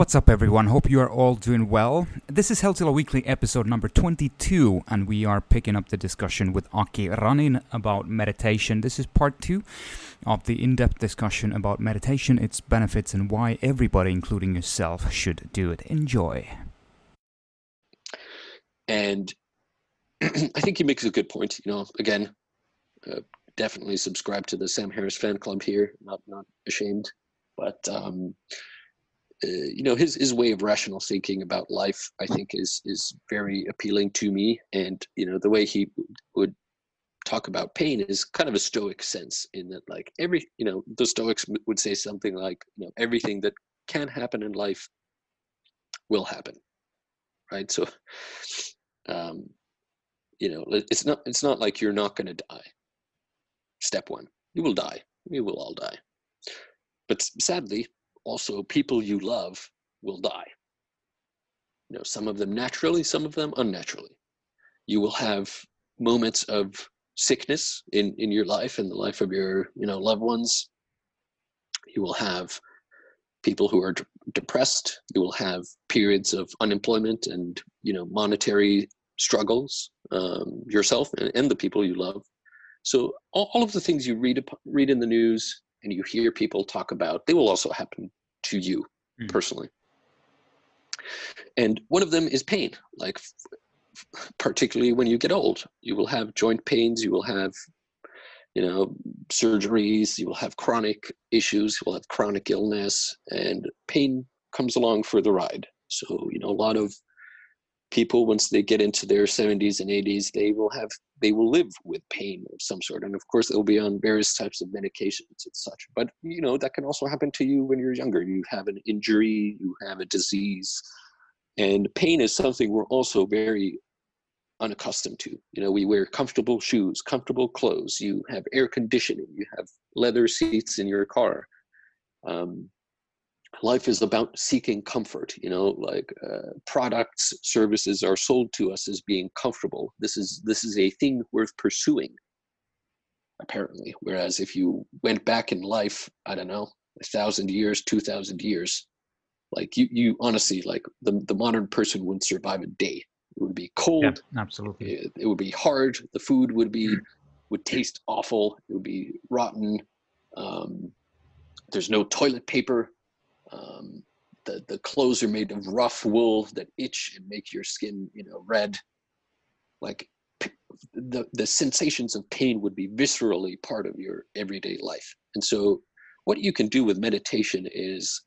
What's up, everyone? Hope you are all doing well. This is Healthzilla Weekly episode number 22, and we are picking up the discussion with Aki Ranin about meditation. This is part two of the in depth discussion about meditation, its benefits, and why everybody, including yourself, should do it. Enjoy. And I think he makes a good point. You know, again, uh, definitely subscribe to the Sam Harris fan club here. Not not ashamed, but um, uh, you know his his way of rational thinking about life i think is is very appealing to me. And you know the way he would talk about pain is kind of a stoic sense in that like every you know the stoics would say something like you know everything that can happen in life will happen right? So um you know it's not it's not like you're not going to die. Step 1 you will die. We will all die. But sadly also people you love will die. You know, some of them naturally, some of them unnaturally. You will have moments of sickness in, in your life and the life of your you know loved ones. You will have people who are d- depressed. You will have periods of unemployment and you know monetary struggles um, yourself and, and, the people you love. So all, all of the things you read read in the news and you hear people talk about, they will also happen to you mm. personally. And one of them is pain, like particularly when you get old, you will have joint pains, you will have you know surgeries you will have chronic issues you will have chronic illness and pain comes along for the ride so you know a lot of people once they get into their 70s and 80s they will have they will live with pain of some sort. And of course they'll be on various types of medications and such. But you know that can also happen to you when you're younger. You have an injury you have a disease and pain is something we're also very unaccustomed to. You know we wear comfortable shoes comfortable clothes. You have air conditioning you have leather seats in your car. Um, life is about seeking comfort you know like uh, products services are sold to us as being comfortable. This is this is a thing worth pursuing apparently. Whereas if you went back in life i don't know a thousand years two thousand years like you you honestly like the, the modern person wouldn't survive a day. It would be cold. Yeah, absolutely. It, it, would be hard. The food would be would taste awful. It would be rotten. Um, there's no toilet paper um, the the clothes are made of rough wool that itch and make your skin you know red. Like the the sensations of pain would be viscerally part of your everyday life. And so what you can do with meditation is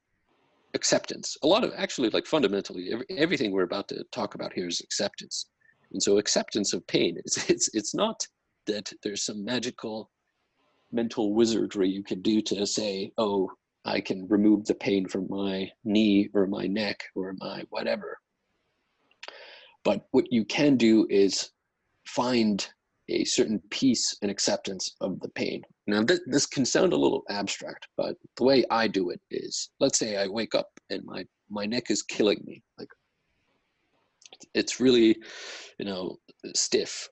acceptance. A lot of actually like fundamentally every, everything we're about to talk about here is acceptance. And so acceptance of pain it's it's it's not that there's some magical mental wizardry you can do to say, oh, I can remove the pain from my knee or my neck or my whatever. But what you can do is find a certain peace and acceptance of the pain. Now, th- this can sound a little abstract, but the way I do it is let's say I wake up and my, my neck is killing me. Like, it's really, you know, stiff.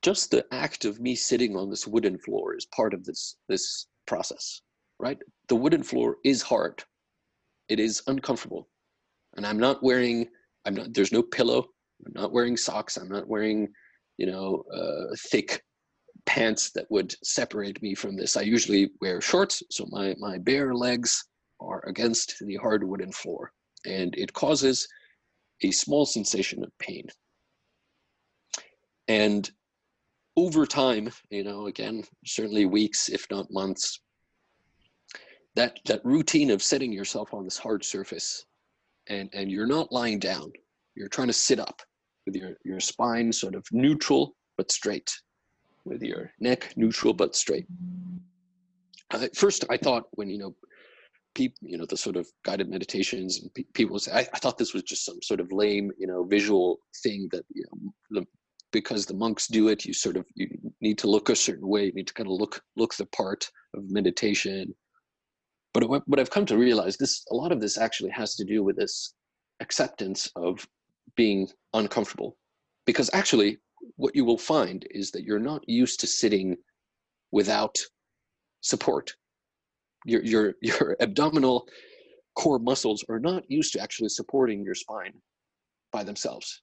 Just the act of me sitting on this wooden floor is part of this this process right? The wooden floor is hard. It is uncomfortable. And I'm not wearing, I'm not, there's no pillow. I'm not wearing socks. I'm not wearing, you know, uh, thick pants that would separate me from this. I usually wear shorts. So my, my bare legs are against the hard wooden floor. And it causes a small sensation of pain. And over time, you know, again, certainly weeks, if not months, that that routine of setting yourself on this hard surface and and you're not lying down. You're trying to sit up with your your spine sort of neutral but straight with your neck neutral but straight. Uh, first i thought when you know people you know the sort of guided meditations and pe- people say I, I, thought this was just some sort of lame you know visual thing that you know the, because the monks do it you sort of you need to look a certain way you need to kind of look look the part of meditation but what I've come to realize, this a lot of this actually has to do with this acceptance of being uncomfortable, because actually, what you will find is that you're not used to sitting without support. Your your your abdominal core muscles are not used to actually supporting your spine by themselves.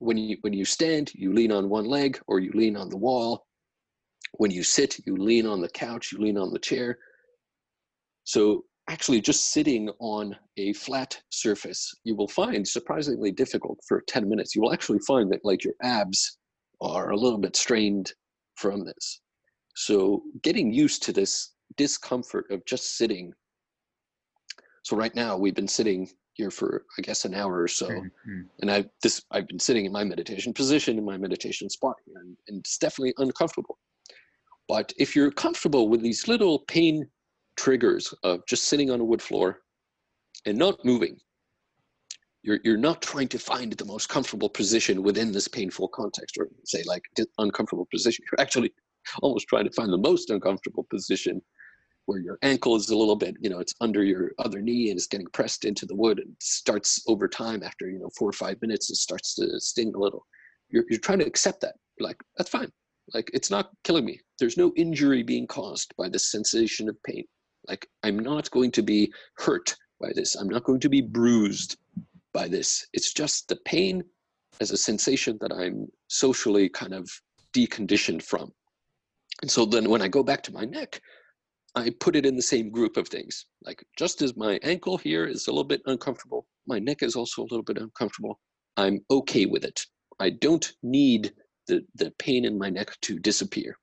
When you when you stand, you lean on one leg or you lean on the wall. When you sit, you lean on the couch, you lean on the chair. So actually just sitting on a flat surface, you will find surprisingly difficult for 10 minutes. You will actually find that like your abs are a little bit strained from this. So getting used to this discomfort of just sitting. So right now we've been sitting here for I guess an hour or so, mm-hmm. and I this I've been sitting in my meditation position in my meditation spot here, and, and it's definitely uncomfortable. But if you're comfortable with these little pain triggers of just sitting on a wood floor and not moving, you're you're not trying to find the most comfortable position within this painful context, or say like uncomfortable position. You're actually almost trying to find the most uncomfortable position where your ankle is a little bit, you know, it's under your other knee and it's getting pressed into the wood and starts over time after, you know, four or five minutes, it starts to sting a little. You're, you're trying to accept that. Like, that's fine. Like, it's not killing me. There's no injury being caused by this sensation of pain. Like, I'm not going to be hurt by this. I'm not going to be bruised by this. It's just the pain as a sensation that I'm socially kind of deconditioned from. And so then when I go back to my neck, I put it in the same group of things. Like just as my ankle here is a little bit uncomfortable, my neck is also a little bit uncomfortable. I'm okay with it. I don't need the, the pain in my neck to disappear.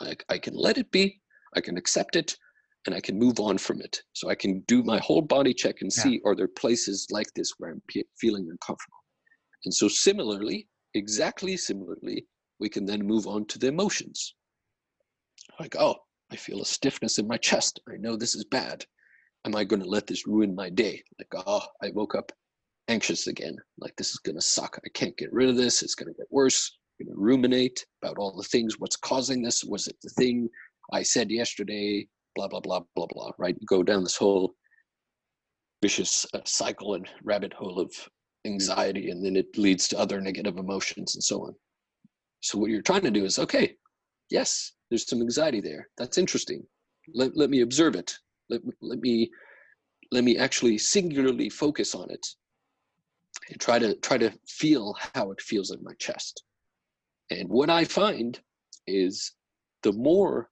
I, I can let it be, I can accept it, and I can move on from it. So I can do my whole body check and see yeah. are there places like this where I'm p- feeling uncomfortable. And so similarly, exactly similarly, we can then move on to the emotions. Like, oh, I feel a stiffness in my chest. I know this is bad. Am I going to let this ruin my day? Like, oh, I woke up anxious again. Like, this is going to suck. I can't get rid of this. It's going to get worse. I'm going to ruminate about all the things. What's causing this? Was it the thing I said yesterday? Blah, blah, blah, blah, blah, right? Go down this whole vicious uh, cycle and rabbit hole of anxiety, and then it leads to other negative emotions and so on. So, what you're trying to do is okay, yes, there's some anxiety there. That's interesting. Let, let me observe it. Let, let me let me actually singularly focus on it and try to try to feel how it feels in my chest. And what I find is the more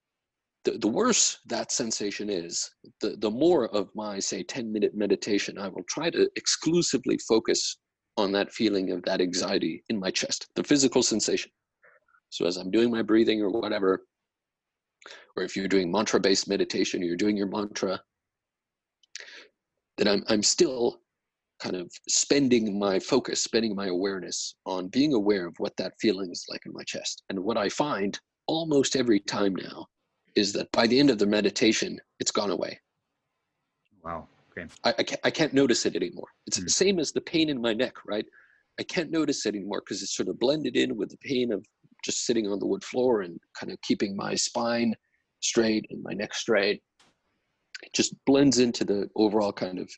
the, the worse that sensation is, the, the more of my say 10 minute meditation, I will try to exclusively focus on that feeling of that anxiety in my chest, the physical sensation. So as I'm doing my breathing or whatever, or if you're doing mantra based meditation, you're doing your mantra, then I'm, I'm still kind of spending my focus, spending my awareness on being aware of what that feeling is like in my chest. And what I find almost every time now is that by the end of the meditation, it's gone away. Wow. Okay. I, I, can't, I can't notice it anymore. It's mm. the same as the pain in my neck, right? I can't notice it anymore because it's sort of blended in with the pain of just sitting on the wood floor and kind of keeping my spine straight and my neck straight. It just blends into the overall kind of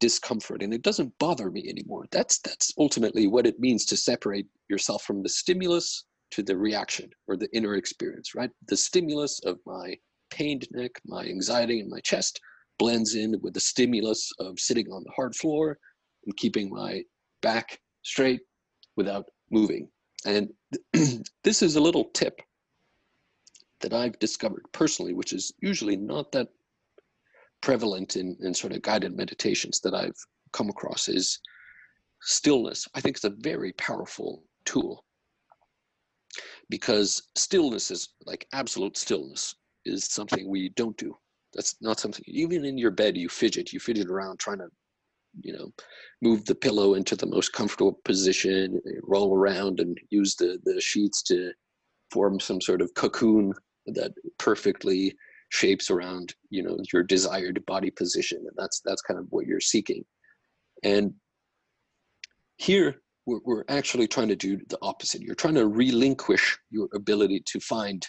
discomfort and it doesn't bother me anymore. That's that's ultimately what it means to separate yourself from the stimulus to the reaction or the inner experience, right? The stimulus of my pained neck, my anxiety in my chest blends in with the stimulus of sitting on the hard floor and keeping my back straight without moving. And this is a little tip that I've discovered personally, which is usually not that prevalent in, in sort of guided meditations that I've come across, is stillness. I think it's a very powerful tool because stillness is like absolute stillness is something we don't do. That's not something, even in your bed, you fidget, you fidget around trying to you know move the pillow into the most comfortable position roll around and use the the sheets to form some sort of cocoon that perfectly shapes around you know your desired body position. And that's that's kind of what you're seeking. And here we're, we're actually trying to do the opposite you're trying to relinquish your ability to find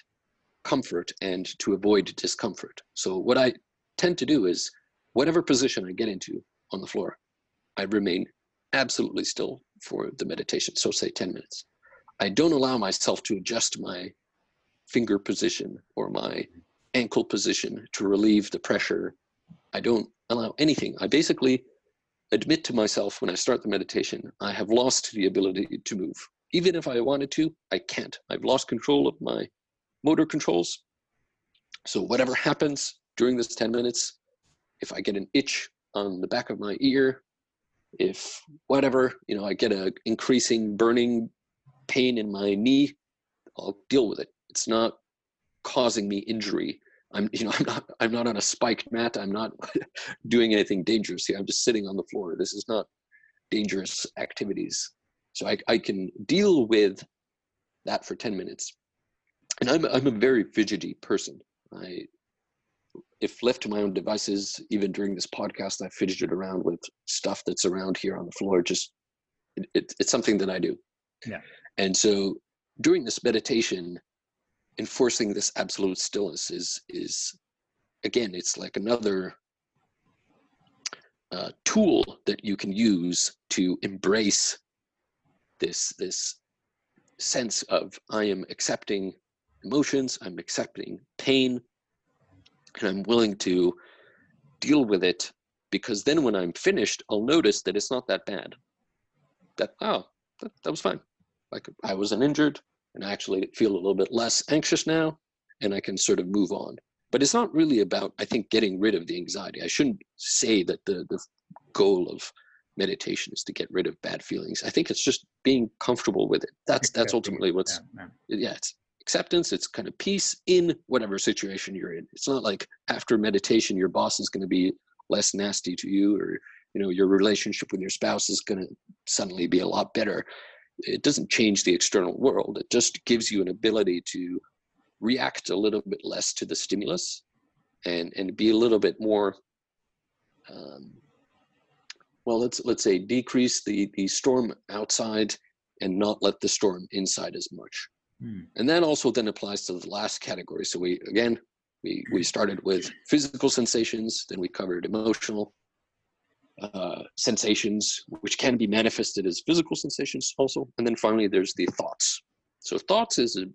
comfort and to avoid discomfort so what i tend to do is whatever position i get into on the floor. I remain absolutely still for the meditation, so say 10 minutes. I don't allow myself to adjust my finger position or my ankle position to relieve the pressure I don't allow anything. I basically admit to myself when I start the meditation, I have lost the ability to move. Even if I wanted to, I can't. I've lost control of my motor controls. So whatever happens during this 10 minutes, if I get an itch on the back of my ear, if whatever, you know, I get a increasing burning pain in my knee, I'll deal with it. It's not causing me injury. I'm, you know, I'm not, I'm not on a spiked mat. I'm not doing anything dangerous here. I'm just sitting on the floor. This is not dangerous activities. So I, I can deal with that for 10 minutes. And I'm, I'm a very fidgety person. I, if left to my own devices, even during this podcast, I fidgeted around with stuff that's around here on the floor. Just it, it, it's something that I do. Yeah. And so during this meditation, enforcing this absolute stillness is is again, it's like another uh, tool that you can use to embrace this this sense of I am accepting emotions, I'm accepting pain, and I'm willing to deal with it because then when I'm finished, I'll notice that it's not that bad. That, oh, that, that was fine. Like I wasn't injured and I actually feel a little bit less anxious now and I can sort of move on. But it's not really about, I think, getting rid of the anxiety. I shouldn't say that the, the goal of meditation is to get rid of bad feelings. I think it's just being comfortable with it. That's that's ultimately what's yeah, yeah it's acceptance it's kind of peace in whatever situation you're in it's not like after meditation your boss is going to be less nasty to you or you know your relationship with your spouse is going to suddenly be a lot better it doesn't change the external world it just gives you an ability to react a little bit less to the stimulus and and be a little bit more um, well let's let's say decrease the the storm outside and not let the storm inside as much Hmm. And that also then applies to the last category. So we again we we started with physical sensations, then we covered emotional uh, sensations, which can be manifested as physical sensations also, and then finally there's the thoughts. So thoughts is a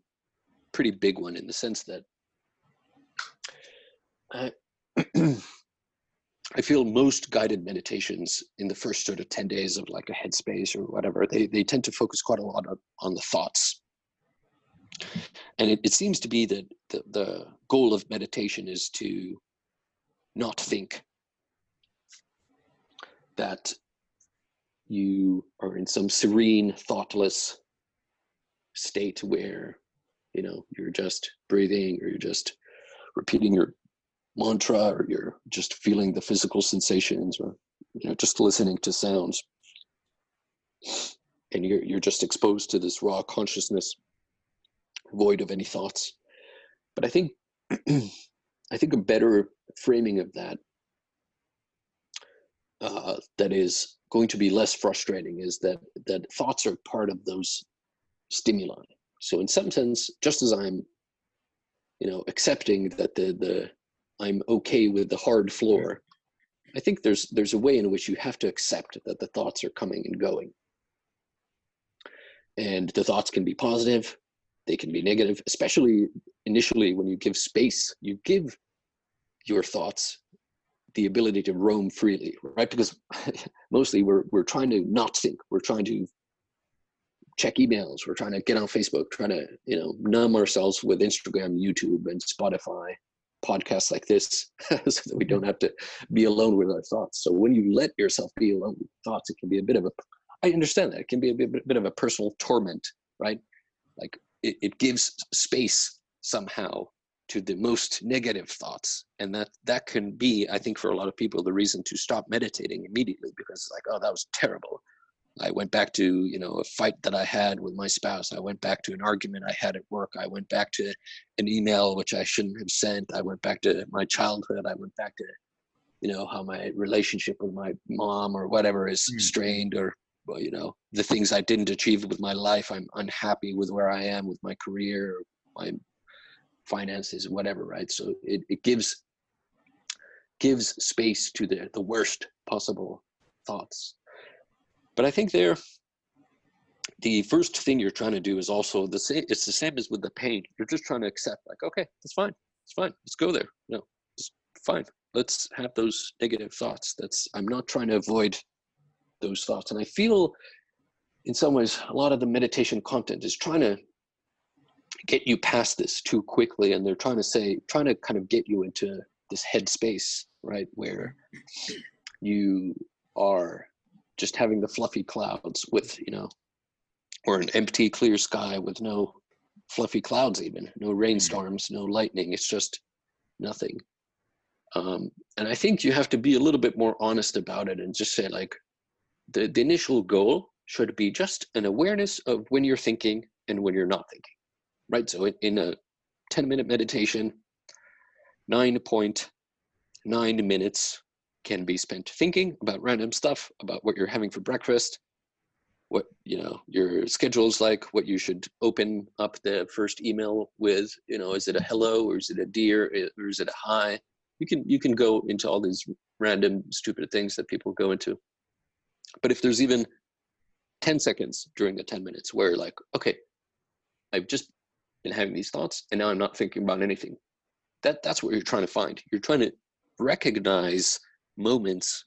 pretty big one in the sense that I, I feel most guided meditations in the first sort of 10 days of like a headspace or whatever, they, they tend to focus quite a lot on, on the thoughts. And it, it seems to be that the, the goal of meditation is to not think that you are in some serene thoughtless state where you know you're just breathing or you're just repeating your mantra or you're just feeling the physical sensations or you know just listening to sounds and you're you're just exposed to this raw consciousness void of any thoughts. But I think I think a better framing of that uh, that is going to be less frustrating is that that thoughts are part of those stimuli. So in some sense, just as I'm, you know, accepting that the the I'm okay with the hard floor, I think there's there's a way in which you have to accept that the thoughts are coming and going. And the thoughts can be positive, they can be negative, especially initially when you give space, you give your thoughts the ability to roam freely, right? Because mostly we're we're trying to not think. We're trying to check emails. We're trying to get on Facebook, trying to you know numb ourselves with Instagram, YouTube, and Spotify podcasts like this, so that we don't have to be alone with our thoughts. So when you let yourself be alone with thoughts, it can be a bit of a. I understand that it can be a bit, bit of a personal torment, right? Like it, it gives space somehow to the most negative thoughts. And that that can be i think for a lot of people the reason to stop meditating immediately because it's like oh that was terrible. I went back to you know a fight that i had with my spouse. I went back to an argument i had at work. I went back to an email which i shouldn't have sent. I went back to my childhood. I went back to you know how my relationship with my mom or whatever is mm. strained or well, you know, the things I didn't achieve with my life, I'm unhappy with where I am with my career, my finances, whatever, right? So it, it gives gives space to the the worst possible thoughts. But I think there the first thing you're trying to do is also the same it's the same as with the pain. You're just trying to accept, like, okay, that's fine. It's fine. Let's go there. No, it's fine. let's have those negative thoughts that's i'm not trying to avoid those thoughts and i feel in some ways a lot of the meditation content is trying to get you past this too quickly and they're trying to say trying to kind of get you into this headspace right where you are just having the fluffy clouds with you know or an empty clear sky with no fluffy clouds even no rainstorms no lightning it's just nothing. Um, and i think you have to be a little bit more honest about it and just say like the, the initial goal should be just an awareness of when you're thinking and when you're not thinking right so in, a 10 minute meditation 9.9 minutes can be spent thinking about random stuff about what you're having for breakfast what you know your schedule's like what you should open up the first email with you know is it a hello or is it a dear or is it a hi? You can you can go into all these random stupid things that people go into. But if there's even 10 seconds during the 10 minutes where like okay i've just been having these thoughts and now i'm not thinking about anything that that's what you're trying to find you're trying to recognize moments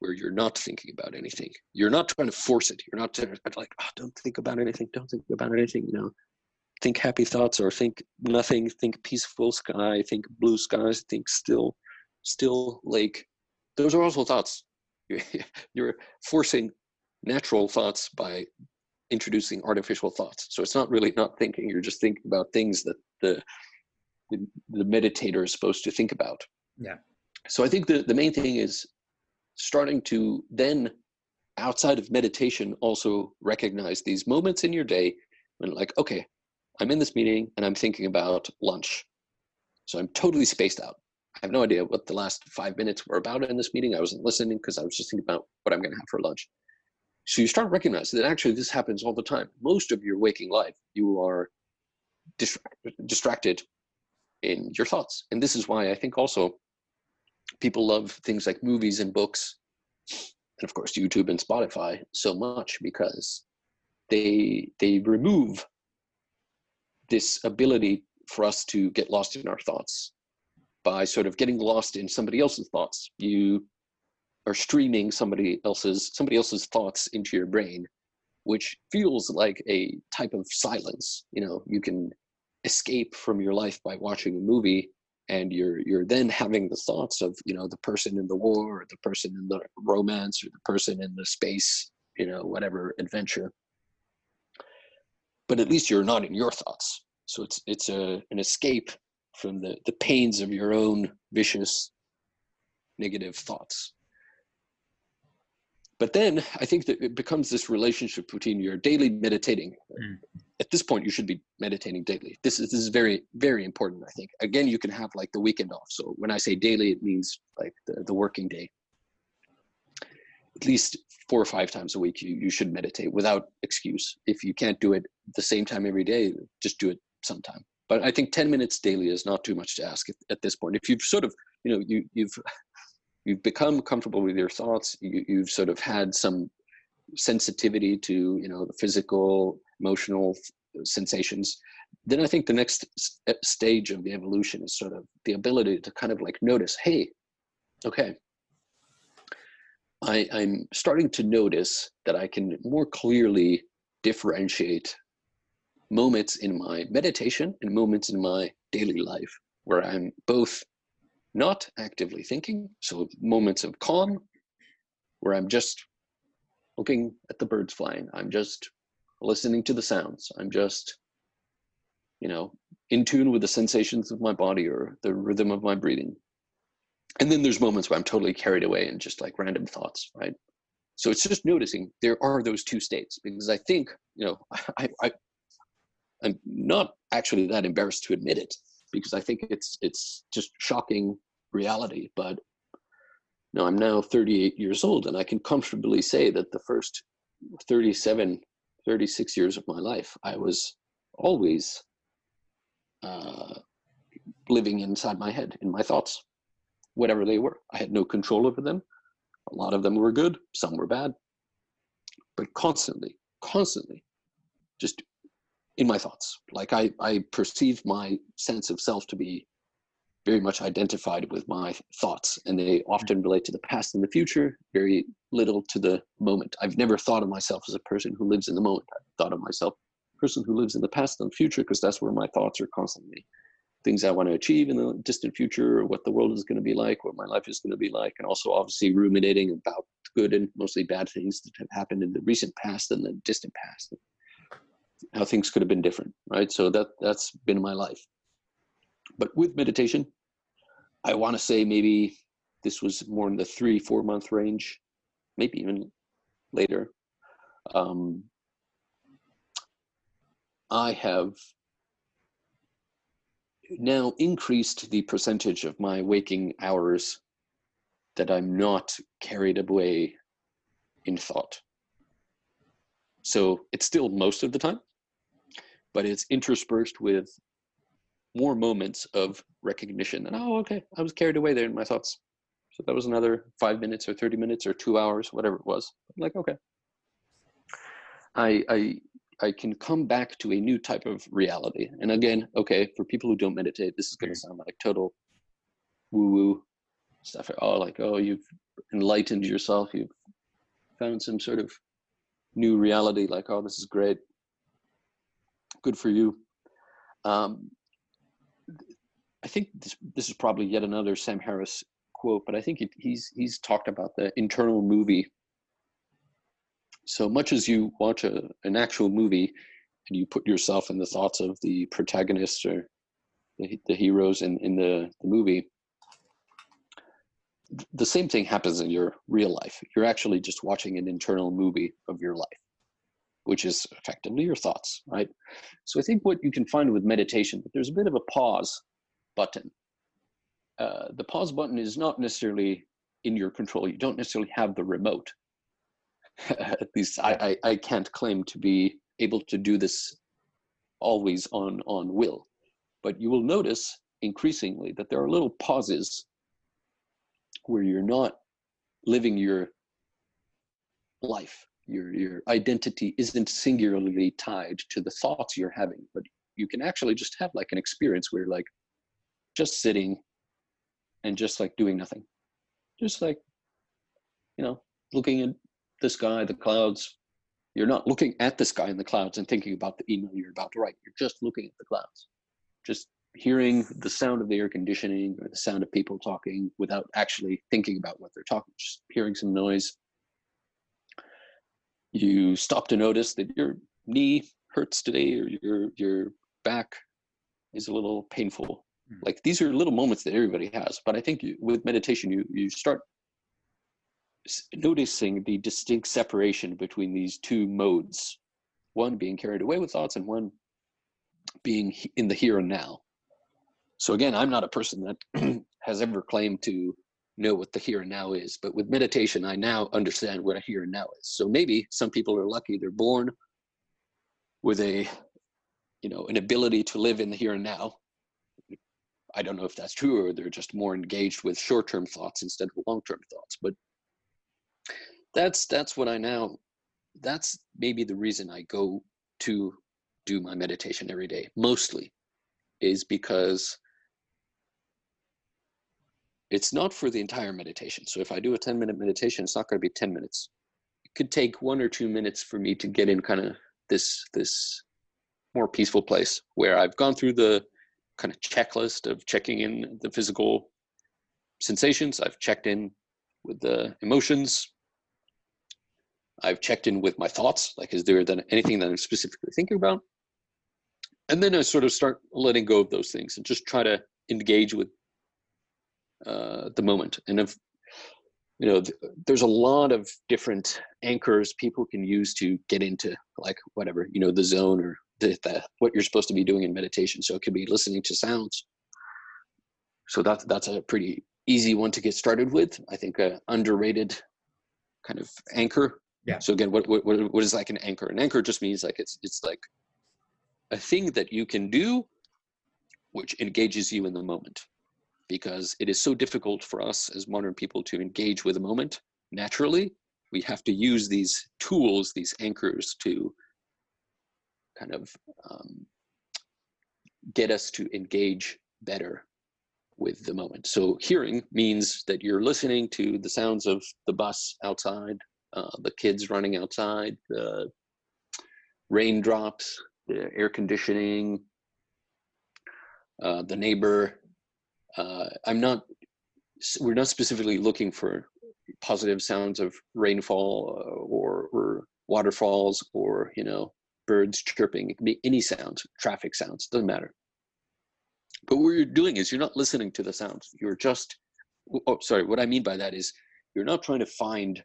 where you're not thinking about anything. You're not trying to force it. You're not like, oh, don't think about anything. Don't think about anything. You know, think happy thoughts or think nothing. Think peaceful sky. Think blue skies. Think still, still lake. Those are also thoughts. You're forcing natural thoughts by introducing artificial thoughts. So it's not really not thinking. You're just thinking about things that the the, the meditator is supposed to think about. Yeah. So I think the, the main thing is starting to then outside of meditation also recognize these moments in your day when like okay i'm in this meeting and i'm thinking about lunch so i'm totally spaced out i have no idea what the last five minutes were about in this meeting i wasn't listening because i was just thinking about what i'm going to have for lunch so you start recognizing that actually this happens all the time. Most of your waking life you are distracted in your thoughts. And this is why i think also people love things like movies and books and of course youtube and spotify so much because they they remove this ability for us to get lost in our thoughts by sort of getting lost in somebody else's thoughts. You are streaming somebody else's somebody else's thoughts into your brain which feels like a type of silence. You know you can escape from your life by watching a movie and you're you're then having the thoughts of you know the person in the war or the person in the romance or the person in the space you know whatever adventure. But at least you're not in your thoughts. So it's it's a an escape from the the pains of your own vicious negative thoughts but then i think that it becomes this relationship between your daily meditating. Mm. at this point you should be meditating daily. This is this is very very important i think. Again you can have like the weekend off. So when i say daily it means like the, the working day. At least four or five times a week you, you should meditate without excuse. If you can't do it the same time every day just do it sometime. But i think 10 minutes daily is not too much to ask at, at this point. If you've sort of you know you you've you've become comfortable with your thoughts you, you've sort of had some sensitivity to you know the physical emotional sensations then i think the next stage of the evolution is sort of the ability to kind of like notice hey okay. I, i'm starting to notice that i can more clearly differentiate moments in my meditation and moments in my daily life where i'm both not actively thinking. So moments of calm where I'm just looking at the birds flying. I'm just listening to the sounds. I'm just, you know, in tune with the sensations of my body or the rhythm of my breathing. And then there's moments where I'm totally carried away and just like random thoughts, right? So it's just noticing there are those two states because I think, you know, I, I I'm not actually that embarrassed to admit it because I think it's it's just shocking reality. But no, I'm now 38 years old, and I can comfortably say that the first 37, 36 years of my life, I was always uh, living inside my head, in my thoughts, whatever they were. I had no control over them. A lot of them were good, some were bad, but constantly, constantly, just in my thoughts. Like I, I perceive my sense of self to be very much identified with my thoughts, and they mm-hmm. often relate to the past and the future, very little to the moment. I've never thought of myself as a person who lives in the moment. I've thought of myself a person who lives in the past and the future because that's where my thoughts are constantly things I want to achieve in the distant future, or what the world is going to be like, what my life is going to be like, and also obviously ruminating about good and mostly bad things that have happened in the recent past and the distant past, how things could have been different, right? So that that's been my life. But with meditation, I want to say maybe this was more in the three four month range, maybe even later. Um, I have now increased the percentage of my waking hours that I'm not carried away in thought. So it's still most of the time, but it's interspersed with more moments of recognition and oh okay i was carried away there in my thoughts so that was another five minutes or 30 minutes or two hours whatever it was I'm like okay i i I can come back to a new type of reality. And again, okay, for people who don't meditate, this is going to mm-hmm. sound like total woo woo stuff. Oh, like, oh, you've enlightened yourself. You've found some sort of new reality. Like, oh, this is great. Good for you. Um, I think this, this is probably yet another Sam Harris quote, but I think it, he's he's talked about the internal movie. So much as you watch a, an actual movie and you put yourself in the thoughts of the protagonists or the, the heroes in, in the, the movie the same thing happens in your real life. You're actually just watching an internal movie of your life which is effectively your thoughts right? So i think what you can find with meditation that there's a bit of a pause button. Uh, the pause button is not necessarily in your control. You don't necessarily have the remote. At least I, I, I can't claim to be able to do this always on on will. But you will notice increasingly that there are little pauses where you're not living your life your your identity isn't singularly tied to the thoughts you're having but you can actually just have like an experience where you're like just sitting and just like doing nothing just like you know looking at the sky, the clouds. You're not looking at the sky and the clouds and thinking about the email you're about to write. You're just looking at the clouds, just hearing the sound of the air conditioning or the sound of people talking without actually thinking about what they're talking, just hearing some noise. You stop to notice that your knee hurts today or your your back is a little painful. Mm. Like these are little moments that everybody has, but I think you, with meditation you you start noticing the distinct separation between these two modes one being carried away with thoughts and one being in the here and now so again i'm not a person that has ever claimed to know what the here and now is but with meditation i now understand what a here and now is. So maybe some people are lucky they're born with a you know an ability to live in the here and now. I don't know if that's true or they're just more engaged with short-term thoughts instead of long-term thoughts but that's that's what I now that's maybe the reason I go to do my meditation every day mostly is because it's not for the entire meditation. So if I do a 10 minute meditation, it's not going to be 10 minutes. It could take one or two minutes for me to get in kind of this this more peaceful place where I've gone through the kind of checklist of checking in the physical sensations. I've checked in with the emotions. I've checked in with my thoughts, like is there anything that I'm specifically thinking about? And then I sort of start letting go of those things and just try to engage with uh, the moment. And if you know, th- there's a lot of different anchors people can use to get into like whatever you know the zone or the, the, what you're supposed to be doing in meditation. So it could be listening to sounds. So that's that's a pretty easy one to get started with. I think a underrated kind of anchor yeah. So again, what, what what is like an anchor? An anchor just means like it's it's like a thing that you can do which engages you in the moment because it is so difficult for us as modern people to engage with the moment naturally we have to use these tools these anchors to kind of um, get us to engage better with the moment. So hearing means that you're listening to the sounds of the bus outside, uh, the kids running outside, the raindrops, the air conditioning, uh, the neighbor. Uh, I'm not. We're not specifically looking for positive sounds of rainfall uh, or, or waterfalls or you know birds chirping. It can be any sounds, traffic sounds, doesn't matter. But what you're doing is you're not listening to the sounds. You're just, oh, sorry, what I mean by that is you're not trying to find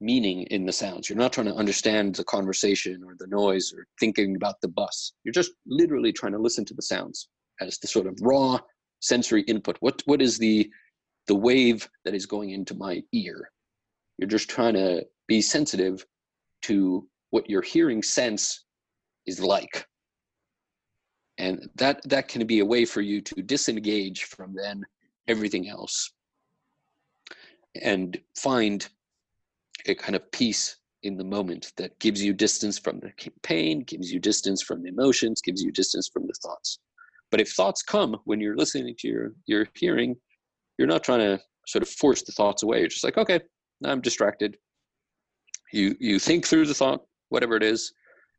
meaning in the sounds. You're not trying to understand the conversation or the noise or thinking about the bus. You're just literally trying to listen to the sounds as the sort of raw sensory input. What what is the the wave that is going into my ear? You're just trying to be sensitive to what your hearing sense is like and that that can be a way for you to disengage from then everything else and find a kind of peace in the moment that gives you distance from the pain gives you distance from the emotions gives you distance from the thoughts but if thoughts come when you're listening to your your hearing you're not trying to sort of force the thoughts away you're just like okay i'm distracted you you think through the thought whatever it is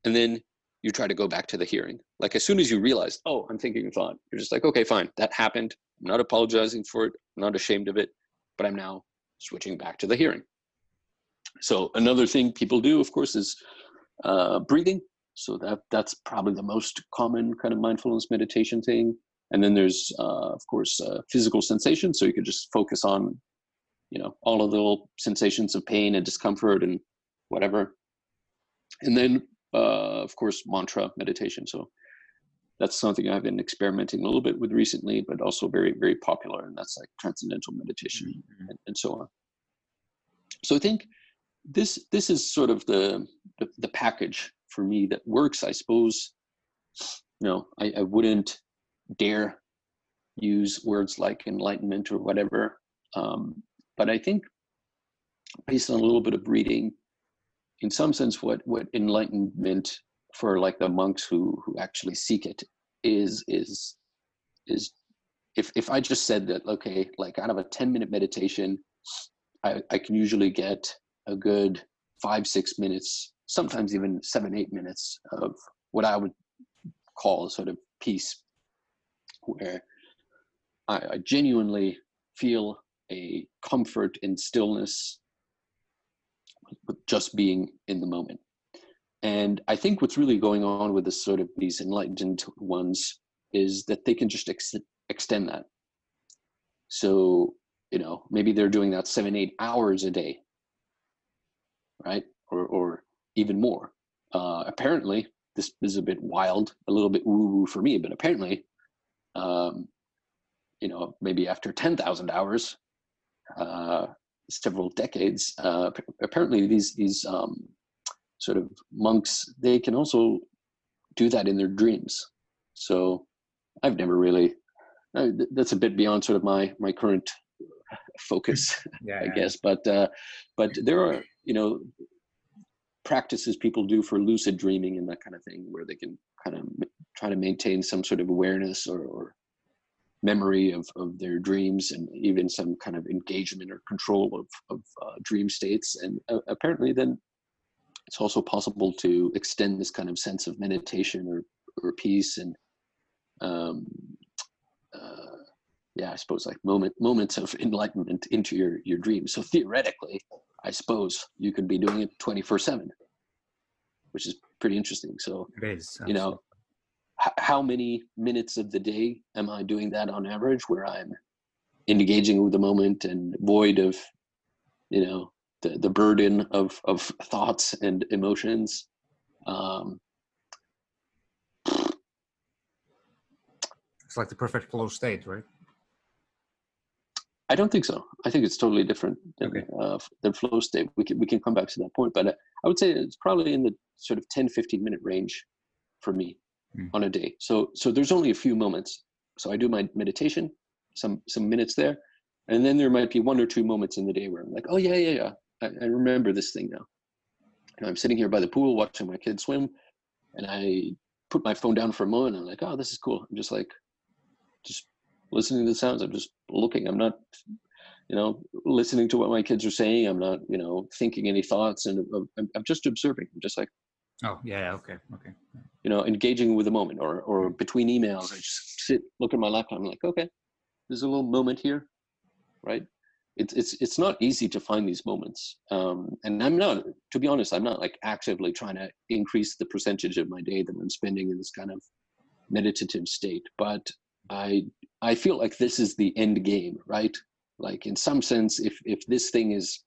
and then you try to go back to the hearing. Like as soon as you realize, oh, I'm thinking a thought, you're just like, okay, fine, that happened. I'm not apologizing for it. I'm not ashamed of it, but I'm now switching back to the hearing. So another thing people do, of course, is uh, breathing. So that that's probably the most common kind of mindfulness meditation thing. And then there's, uh, of course, uh, physical sensation. So you could just focus on, you know, all of the little sensations of pain and discomfort and whatever. And then uh, of course, mantra meditation. So that's something I've been experimenting a little bit with recently, but also very, very popular. And that's like transcendental meditation mm-hmm. and, and, so on. So I think this this is sort of the, the, the package for me that works. I suppose, you know, I, I wouldn't dare use words like enlightenment or whatever. Um, but I think based on a little bit of reading in some sense what what enlightenment for like the monks who who actually seek it is is is if if i just said that okay like out of a 10 minute meditation i i can usually get a good five six minutes sometimes even seven eight minutes of what i would call a sort of peace where i, I genuinely feel a comfort in stillness with just being in the moment. And I think what's really going on with this sort of these enlightened ones is that they can just ex- extend that. So, you know, maybe they're doing that seven, eight hours a day, right? Or, or even more. Uh, apparently, this is a bit wild, a little bit woo woo for me, but apparently, um, you know, maybe after 10,000 hours, uh, several decades, uh, apparently these these um, sort of monks they can also do that in their dreams. So I've never really. Uh, that's a bit beyond sort of my my current focus, yeah, I yeah. guess. But uh, but there are you know practices people do for lucid dreaming and that kind of thing, where they can kind of try to maintain some sort of awareness or, or memory of, of their dreams and even some kind of engagement or control of, of uh, dream states. And uh, apparently, then it's also possible to extend this kind of sense of meditation or, or peace and, um, uh, yeah, I suppose like moment moments of enlightenment into your your dreams. So theoretically, I suppose you could be doing it twenty four seven, which is pretty interesting. So it is, you know, how many minutes of the day am I doing that on average where I'm engaging with the moment and void of, you know, the, the burden of, of thoughts and emotions. Um, it's like the perfect flow state, right? I don't think so. I think it's totally different than, okay. uh, than flow state. We can, we can come back to that point, but uh, I would say it's probably in the sort of 10, 15 minute range for me mm. on a day. So so there's only a few moments. So I do my meditation, some some minutes there, and then there might be one or two moments in the day where I'm like, oh yeah yeah yeah, I, I remember this thing now. And I'm sitting here by the pool watching my kids swim, and I put my phone down for a moment. And I'm like, oh, this is cool. I'm just like, just listening to the sounds. I'm just looking. I'm not, you know, listening to what my kids are saying. I'm not, you know, thinking any thoughts, and I'm, I'm just observing. I'm just like, oh yeah, okay, okay. You know, engaging with the moment, or or between emails, I just sit, look at my laptop. I'm like, okay, there's a little moment here, right? It's it's it's not easy to find these moments, um, and I'm not, to be honest, I'm not like actively trying to increase the percentage of my day that I'm spending in this kind of meditative state, but I I feel like this is the end game, right? Like in some sense, if if this thing is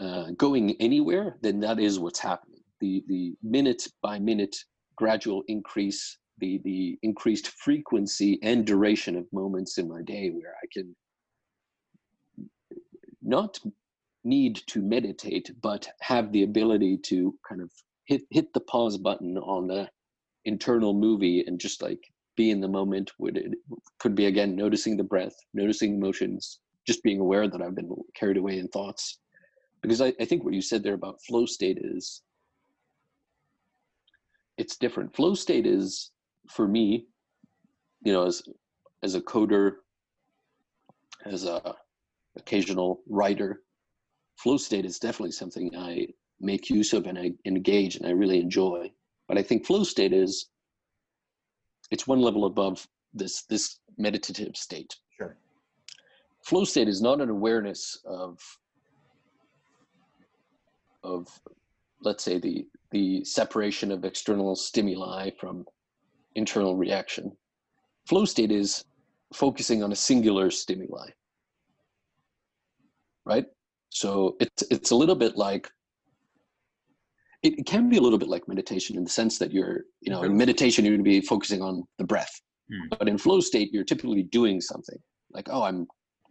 uh, going anywhere, then that is what's happening. The the minute by minute gradual increase, the the increased frequency and duration of moments in my day where I can not need to meditate, but have the ability to kind of hit hit the pause button on the internal movie and just like be in the moment would it could be again noticing the breath noticing emotions just being aware that i've been carried away in thoughts. Because I, I think what you said there about flow state is it's different. Flow state is for me you know as as a coder as a occasional writer flow state is definitely something i make use of and i engage and i really enjoy. But i think flow state is it's one level above this this meditative state. Sure. Flow state is not an awareness of of let's say the the separation of external stimuli from internal reaction. Flow state is focusing on a singular stimuli. Right? So it's it's a little bit like it, it, can be a little bit like meditation in the sense that you're, you know, in meditation, you're going to be focusing on the breath. Mm. But in flow state, you're typically doing something like, oh, I'm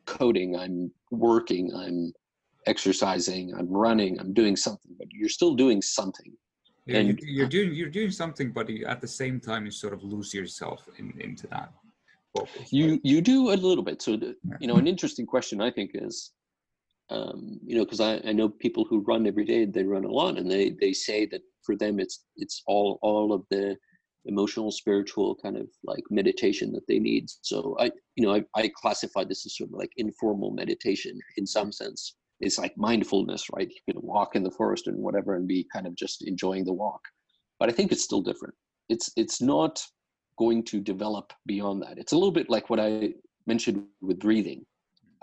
coding, I'm working, I'm exercising, I'm running, I'm doing something, but you're still doing something. Yeah, and, you're, you're doing you're doing something, but at the same time, you sort of lose yourself in, into that. Focus, you you do a little bit. So the, you know, an interesting question I think is, um, you know, because I, I know people who run every day, they run a lot, and they they say that for them it's it's all all of the emotional, spiritual kind of like meditation that they need. So I, you know, I, I classify this as sort of like informal meditation in some sense. It's like mindfulness, right? You can walk in the forest and whatever and be kind of just enjoying the walk. But I think it's still different. It's it's not going to develop beyond that. It's a little bit like what I mentioned with breathing.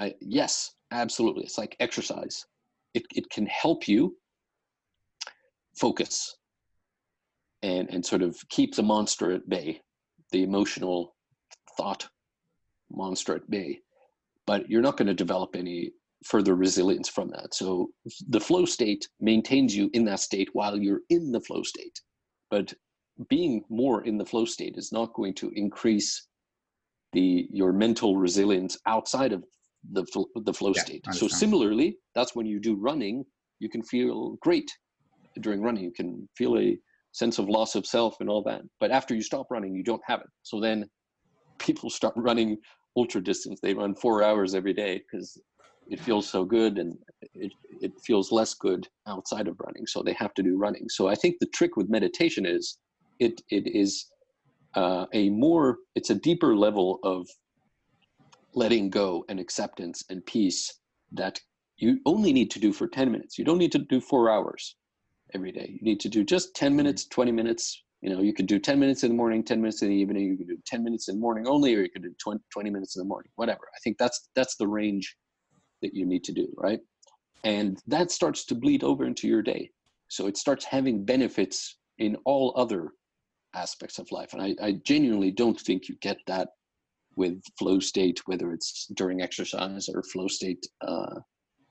I yes, Absolutely. It's like exercise. It, it can help you focus and, and sort of keep the monster at bay, the emotional thought monster at bay. But you're not going to develop any further resilience from that. So the flow state maintains you in that state while you're in the flow state. But being more in the flow state is not going to increase the your mental resilience outside of the the flow yeah, state. So similarly, that's when you do running, you can feel great during running. You can feel a sense of loss of self and all that. But after you stop running, you don't have it. So then people start running ultra distance. They run four hours every day because it feels so good and it, it feels less good outside of running. So they have to do running. So I think the trick with meditation is it it is uh, a more it's a deeper level of letting go and acceptance and peace that you only need to do for 10 minutes. You don't need to do four hours every day. You need to do just 10 mm-hmm. minutes, 20 minutes. You know, you could do 10 minutes in the morning, 10 minutes in the evening. You could do 10 minutes in the morning only, or you could do 20, 20 minutes in the morning, whatever. I think that's, that's the range that you need to do, right? And that starts to bleed over into your day. So it starts having benefits in all other aspects of life. And I, I genuinely don't think you get that with flow state, whether it's during exercise or flow state uh,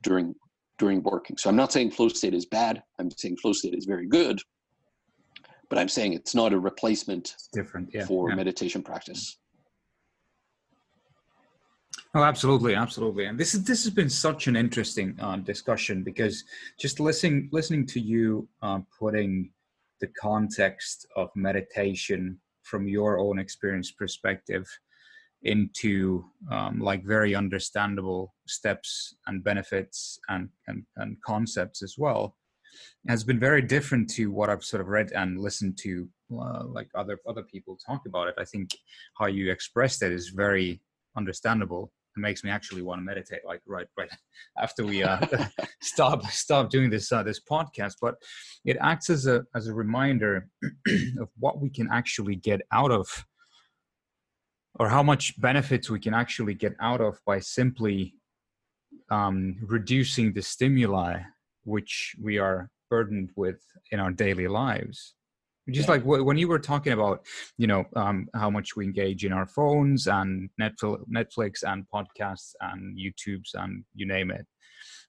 during during working. So I'm not saying flow state is bad. I'm saying flow state is very good, but I'm saying it's not a replacement it's different yeah, for yeah. meditation practice. Oh, absolutely, absolutely. And this is this has been such an interesting uh, discussion because just listening listening to you uh, putting the context of meditation from your own experience perspective into um, like very understandable steps and benefits and, and, and concepts as well has been very different to what I've sort of read and listened to, uh, like other other people talk about it. I think how you expressed it is very understandable. It makes me actually want to meditate, like right right after we uh, stop stop doing this uh, this podcast. But it acts as a as a reminder of what we can actually get out of, or how much benefits we can actually get out of by simply um, reducing the stimuli which we are burdened with in our daily lives just yeah. like when you were talking about you know um, how much we engage in our phones and netflix and podcasts and youtubes and you name it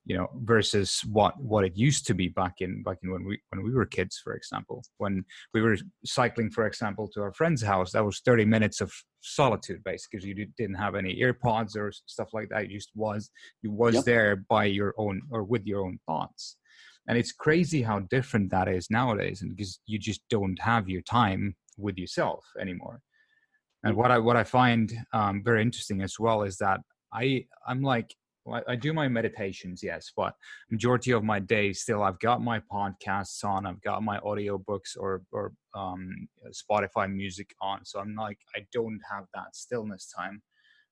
you know versus what what it used to be back in back in when we when we were kids for example. When we were cycling for example to our friend's house that was 30 minutes of solitude basically because you didn't have any earpods or stuff like that. You just was you was yep. there by your own or with your own thoughts. And it's crazy how different that is nowadays and because you just don't have your time with yourself anymore. And what i what i find um, very interesting as well is that i i'm like well, I do my meditations, yes, but majority of my day still I've got my podcasts on, I've got my audiobooks or or um, Spotify music on. So I'm like I don't have that stillness time,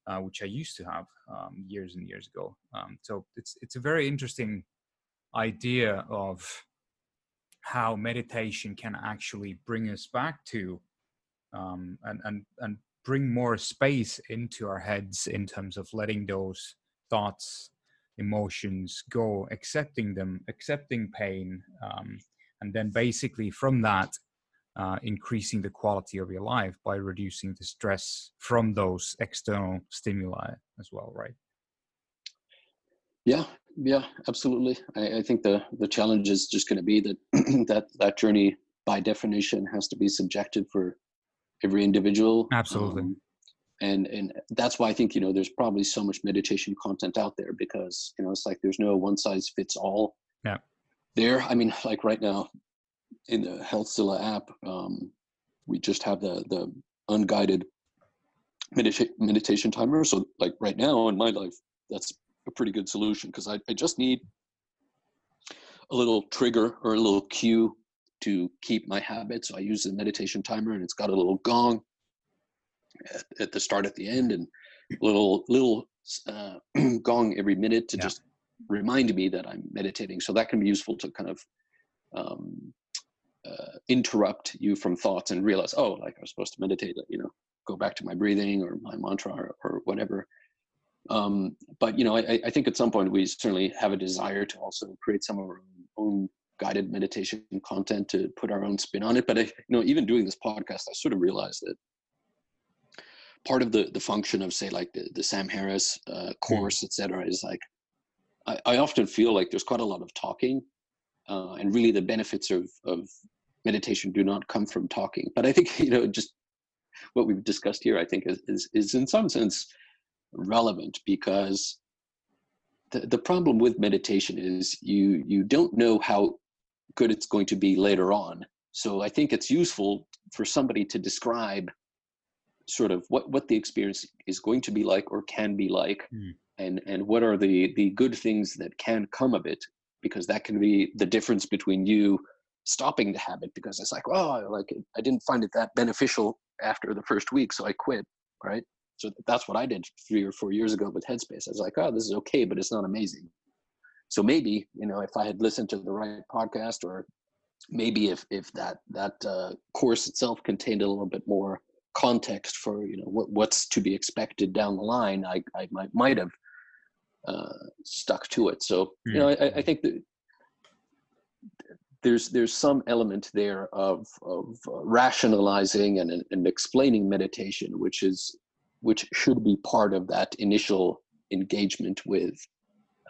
uh, which I used to have um, years and years ago. Um, so it's it's a very interesting idea of how meditation can actually bring us back to um, and and and bring more space into our heads in terms of letting those thoughts emotions go accepting them accepting pain um, and then basically from that uh, increasing the quality of your life by reducing the stress from those external stimuli as well right yeah yeah, absolutely. I, I think the the challenge is just going to be that that that journey by definition has to be subjective for every individual. Absolutely. Um, and and that's why I think you know there's probably so much meditation content out there because you know it's like there's no one size fits all. Yeah. There, I mean, like right now, in the Healthzilla app, um, we just have the the unguided medita- meditation timer. So like right now in my life, that's a pretty good solution because I, I just need a little trigger or a little cue to keep my habit. So I use the meditation timer and it's got a little gong at, at the start, at the end, and little little uh, gong every minute to yeah. just remind me that I'm meditating. So that can be useful to kind of um, uh, interrupt you from thoughts and realize, oh, like I was supposed to meditate. You know, go back to my breathing or my mantra or, or whatever. Um, but you know, I, I, think at some point we certainly have a desire to also create some of our own guided meditation content to put our own spin on it. But I, you know, even doing this podcast, I sort of realized that part of the the function of say like the, the Sam Harris uh, hmm. course, et cetera, is like I, I, often feel like there's quite a lot of talking, uh, and really the benefits of of meditation do not come from talking. But I think you know just what we've discussed here, I think is is, is in some sense relevant because the, the problem with meditation is you you don't know how good it's going to be later on so i think it's useful for somebody to describe sort of what what the experience is going to be like or can be like mm. and and what are the the good things that can come of it because that can be the difference between you stopping the habit because it's like oh like i didn't find it that beneficial after the first week so i quit right so that's what I did three or four years ago with Headspace. I was like, oh, this is okay, but it's not amazing. So maybe, you know, if I had listened to the right podcast or maybe if, if that, that uh, course itself contained a little bit more context for, you know, what, what's to be expected down the line, I, I might, might have uh, stuck to it. So, you know, I, I think that there's there's some element there of of rationalizing and and explaining meditation, which is which should be part of that initial engagement with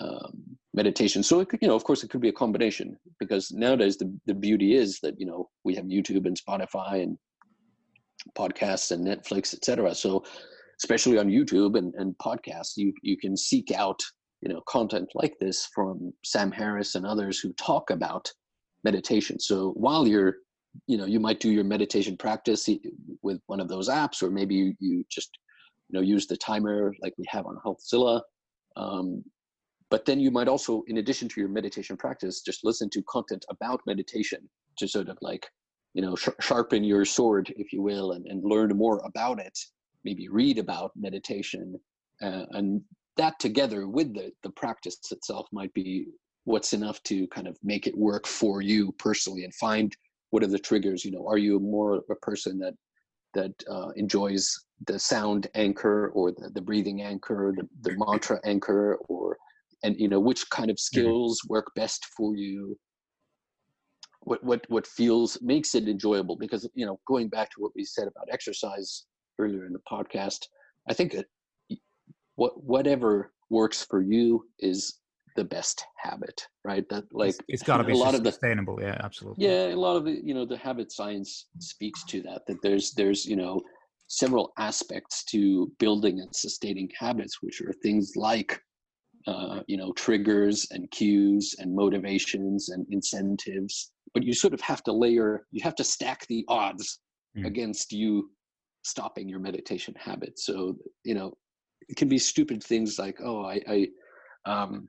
um, meditation. So it could, you know, of course, it could be a combination because nowadays the the beauty is that you know we have YouTube and Spotify and podcasts and Netflix, etc. So especially on YouTube and, and podcasts, you you can seek out you know content like this from Sam Harris and others who talk about meditation. So while you're you know you might do your meditation practice with one of those apps or maybe you, you just you know use the timer like we have on healthzilla um, but then you might also, in addition to your meditation practice, just listen to content about meditation to sort of like, you know, sh- sharpen your sword, if you will, and, and learn more about it. Maybe read about meditation, uh, and that together with the the practice itself might be what's enough to kind of make it work for you personally and find what are the triggers you know are you more a person that that uh, enjoys the sound anchor or the, the breathing anchor the, the mantra anchor or and you know which kind of mm-hmm. skills work best for you what what what feels makes it enjoyable because you know going back to what we said about exercise earlier in the podcast i think that what whatever works for you is the best habit right? That like it's, it's got to be a lot of the sustainable yeah absolutely. Yeah a lot of the you know the habit science speaks to that that there's there's you know several aspects to building and sustaining habits which are things like uh, you know triggers and cues and motivations and incentives but you sort of have to layer you have to stack the odds mm. against you stopping your meditation habit. So you know it can be stupid things like oh i i um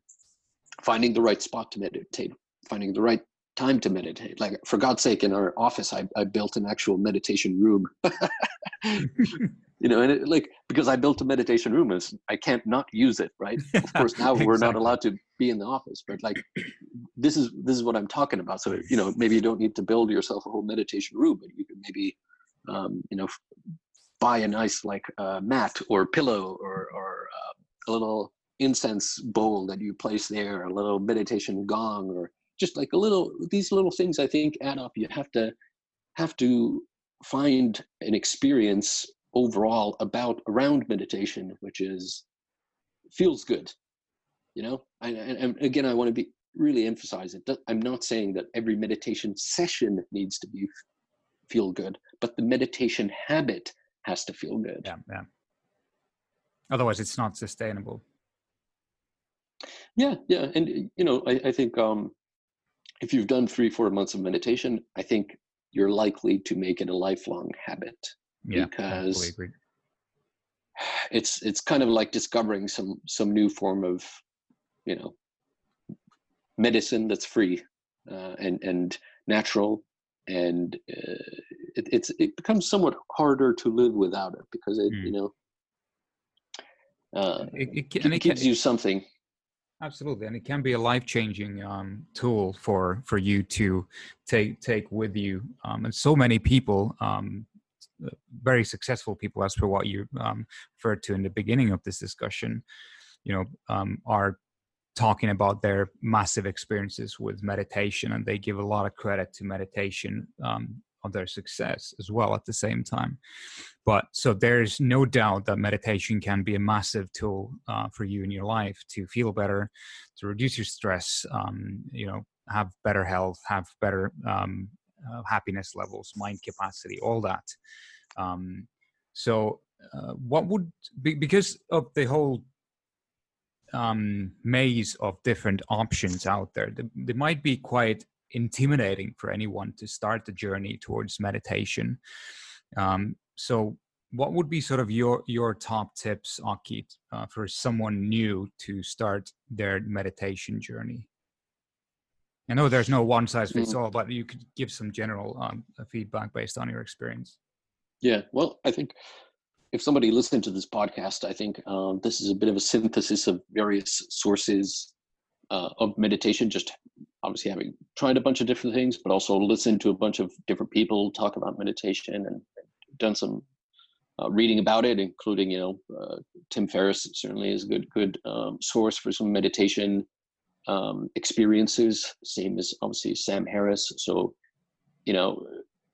finding the right spot to meditate finding the right time to meditate. Like for god's sake in our office i, I built an actual meditation room you know and it, like because i built a meditation room is i can't not use it right? Of course now exactly. we're not allowed to be in the office but like this is this is what i'm talking about. So you know maybe you don't need to build yourself a whole meditation room but you can maybe um, you know buy a nice like uh, mat or pillow or or uh, a little incense bowl that you place there a little meditation gong or just like a little these little things i think add up. You have to have to find an experience overall about around meditation which is feels good you know? And, and again i want to be really emphasize it i'm not saying that every meditation session needs to be feel good but the meditation habit has to feel good. Yeah yeah. Otherwise it's not sustainable. Yeah yeah and you know i, I think um if you've done three four months of meditation i think you're likely to make it a lifelong habit yeah, because it's it's kind of like discovering some some new form of you know medicine that's free uh, and and natural. And uh, it, it's it becomes somewhat harder to live without it because it mm. you know uh, it, it, it gives you something. Absolutely and it can be a life-changing um, tool for for you to take take with you. Um, and so many people um, very successful people, as per what you um, referred to in the beginning of this discussion, you know, um, are talking about their massive experiences with meditation, and they give a lot of credit to meditation um, on their success as well at the same time. But so there's no doubt that meditation can be a massive tool uh, for you in your life to feel better, to reduce your stress, um, you know, have better health, have better um, uh, happiness levels, mind capacity, all that. Um, so, uh, what would be because of the whole um, maze of different options out there, they might be quite intimidating for anyone to start the journey towards meditation. Um, so, what would be sort of your your top tips, Aki, uh, for someone new to start their meditation journey? I know there's no one size fits mm. all, but you could give some general um, feedback based on your experience. Yeah, well, I think if somebody listened to this podcast, I think um, this is a bit of a synthesis of various sources uh, of meditation. Just obviously having tried a bunch of different things, but also listened to a bunch of different people talk about meditation and done some uh, reading about it, including you know uh, Tim Ferriss certainly is a good good um, source for some meditation um, experiences. Same as obviously Sam Harris. So you know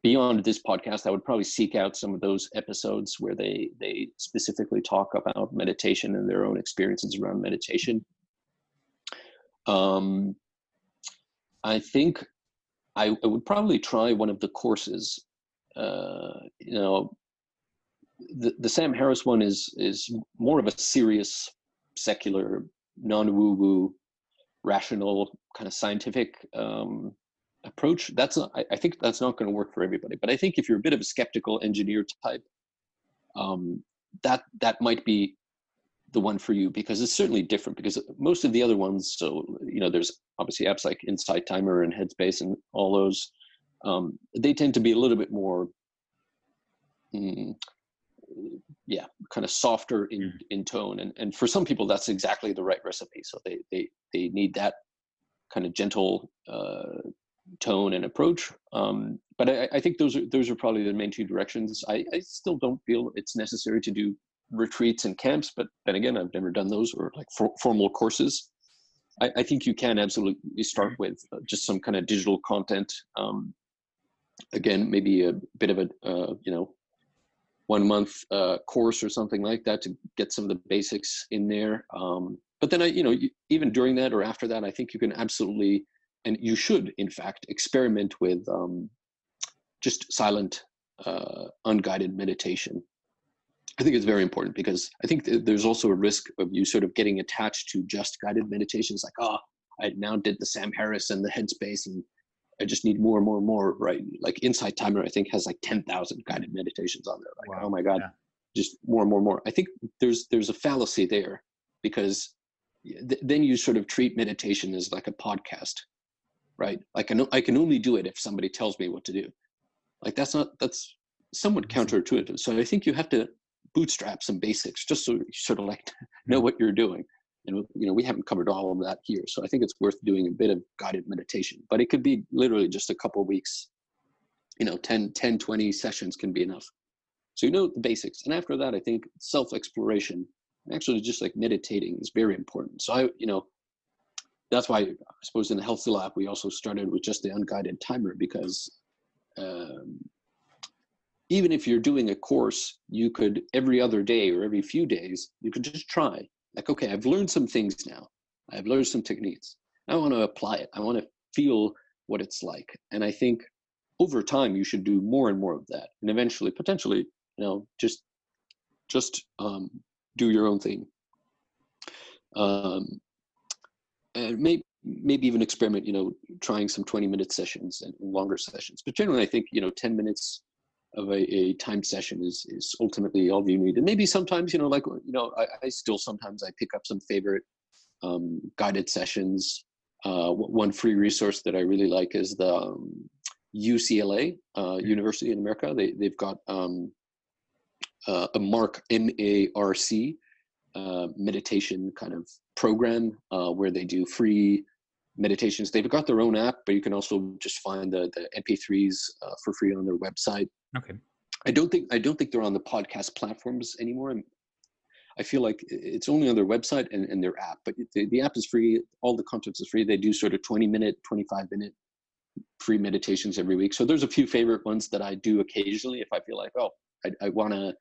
beyond this podcast, I would probably seek out some of those episodes where they they specifically talk about meditation and their own experiences around meditation. Um, I think I, I would probably try one of the courses. Uh, you know, the the Sam Harris one is is more of a serious, secular, non woo woo, rational kind of scientific um, approach that's not, I, I think that's not going to work for everybody but i think if you're a bit of a skeptical engineer type um, that that might be the one for you because it's certainly different because most of the other ones so you know there's obviously apps like insight timer and headspace and all those um, they tend to be a little bit more mm, yeah kind of softer in mm. in tone and and for some people that's exactly the right recipe so they they they need that kind of gentle uh, tone and approach um, but I, I think those are those are probably the main two directions I, I still don't feel it's necessary to do retreats and camps but then again i've never done those or like for, formal courses I, I, think you can absolutely start with uh, just some kind of digital content um, again maybe a bit of a uh, you know one month uh, course or something like that to get some of the basics in there. Um, but then I, you know, even during that or after that, I think you can absolutely, and you should, in fact, experiment with um, just silent, uh, unguided meditation. I think it's very important because I think there's also a risk of you sort of getting attached to just guided meditations, like, oh, I now did the Sam Harris and the Headspace, and I just need more and more and more, right? Like Insight Timer, I think has like 10,000 guided meditations on there. Like, wow. oh my God, yeah. just more and more and more. I think there's, there's a fallacy there because th- then you sort of treat meditation as like a podcast, right? Like I, know, I can only do it if somebody tells me what to do. Like that's not, that's somewhat counterintuitive. So I think you have to bootstrap some basics just so you sort of like know hmm. what you're doing. And you know we haven't covered all of that here so i think it's worth doing a bit of guided meditation. But it could be literally just a couple weeks. You know 10 10 20 sessions can be enough. So you know the basics. And after that i think self exploration actually just like meditating is very important. So i you know that's why i suppose in the healthzilla lab we also started with just the unguided timer because um, even if you're doing a course you could every other day or every few days you could just try. Like okay i've learned some things now. I've learned some techniques. I want to apply it. I want to feel what it's like. And i think over time you should do more and more of that. And eventually potentially you know just just um, do your own thing. Um, and maybe maybe even experiment you know trying some 20 minute sessions and longer sessions but generally i think you know 10 minutes of a, a time session is is ultimately all you need. And maybe sometimes, you know, like you know, I, I still sometimes I pick up some favorite um, guided sessions. Uh, one free resource that I really like is the um, UCLA uh, University in America. They they've got um, uh, a Mark M A R C uh, meditation kind of program uh, where they do free meditations. They've got their own app, but you can also just find the the MP3s uh, for free on their website. Okay. I don't think I don't think they're on the podcast platforms anymore. I feel like it's only on their website and, and their app, but the, the app is free. All the content is free. They do sort of 20 minute, 25 minute free meditations every week. So there's a few favorite ones that I do occasionally if I feel like, oh, I, I want to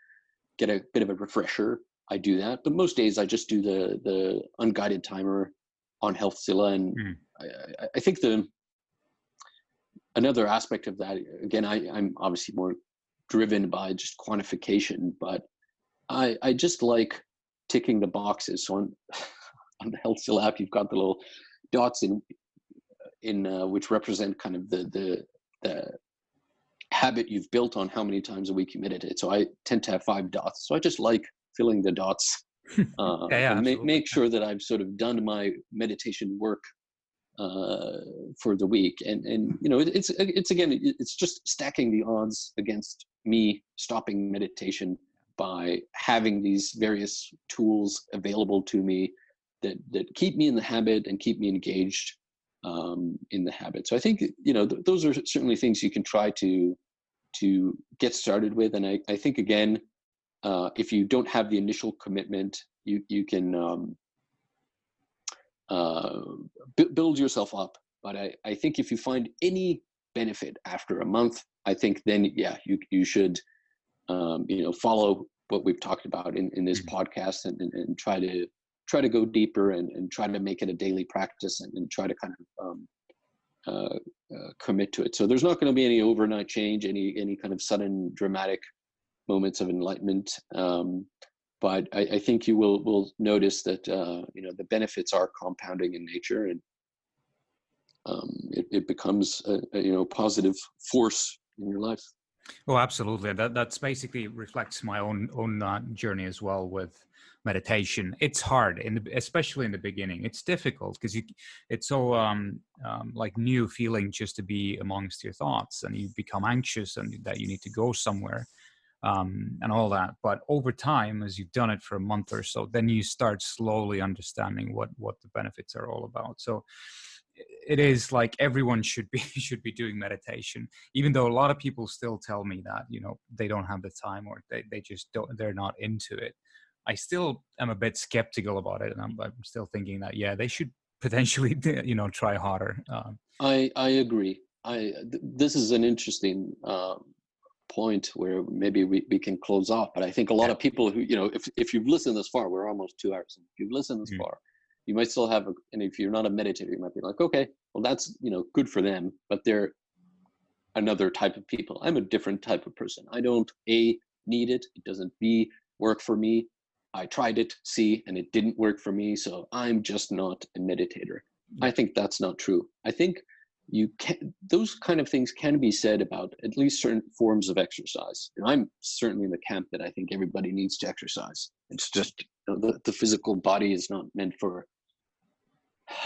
get a bit of a refresher. I do that, but most days I just do the the unguided timer on Healthzilla, and mm. I, I think the another aspect of that again I, i'm obviously more driven by just quantification but i i just like ticking the boxes. So on on the Healthzilla app you've got the little dots in in uh, which represent kind of the the the habit you've built on how many times a week you meditate. So i tend to have five dots. So i just like filling the dots uh, yeah, yeah, make, make sure that i've sort of done my meditation work uh, for the week. And and you know, it, it's it's again, it's just stacking the odds against me stopping meditation by having these various tools available to me that that keep me in the habit and keep me engaged um, in the habit. So I think you know th- those are certainly things you can try to to get started with. And I, I think again, uh, if you don't have the initial commitment, you you can um, uh, b- build yourself up. But I, I think if you find any benefit after a month, I think then yeah, you you should um, you know follow what we've talked about in, in this mm-hmm. podcast and, and, and, try to try to go deeper and, and try to make it a daily practice and, and try to kind of um, uh, uh, commit to it. So there's not going to be any overnight change, any any kind of sudden dramatic moments of enlightenment. Um, but I, I, think you will will notice that uh, you know the benefits are compounding in nature, and um, it, it becomes a, a, you know positive force in your life. Oh, absolutely. That that's basically reflects my own own uh, journey as well with meditation. It's hard, in the, especially in the beginning. It's difficult because you it's so um, um, like new feeling just to be amongst your thoughts, and you become anxious and that you need to go somewhere um, and all that. But over time, as you've done it for a month or so, then you start slowly understanding what what the benefits are all about. So it is like everyone should be should be doing meditation even though a lot of people still tell me that you know they don't have the time or they, they just don't they're not into it i still am a bit skeptical about it and i'm, I'm still thinking that yeah they should potentially you know try harder um, i i agree i th- this is an interesting uh, point where maybe we, we can close off but i think a lot of people who you know if, if you've listened this far we're almost two hours if you've listened this mm-hmm. far you might still have a, and if you're not a meditator you might be like okay well that's you know good for them but they're another type of people. I'm a different type of person. I don't a need it. It doesn't b work for me. I tried it c and it didn't work for me so i'm just not a meditator. I think that's not true. I think you can those kind of things can be said about at least certain forms of exercise and i'm certainly in the camp that i think everybody needs to exercise it's just you know, the, the physical body is not meant for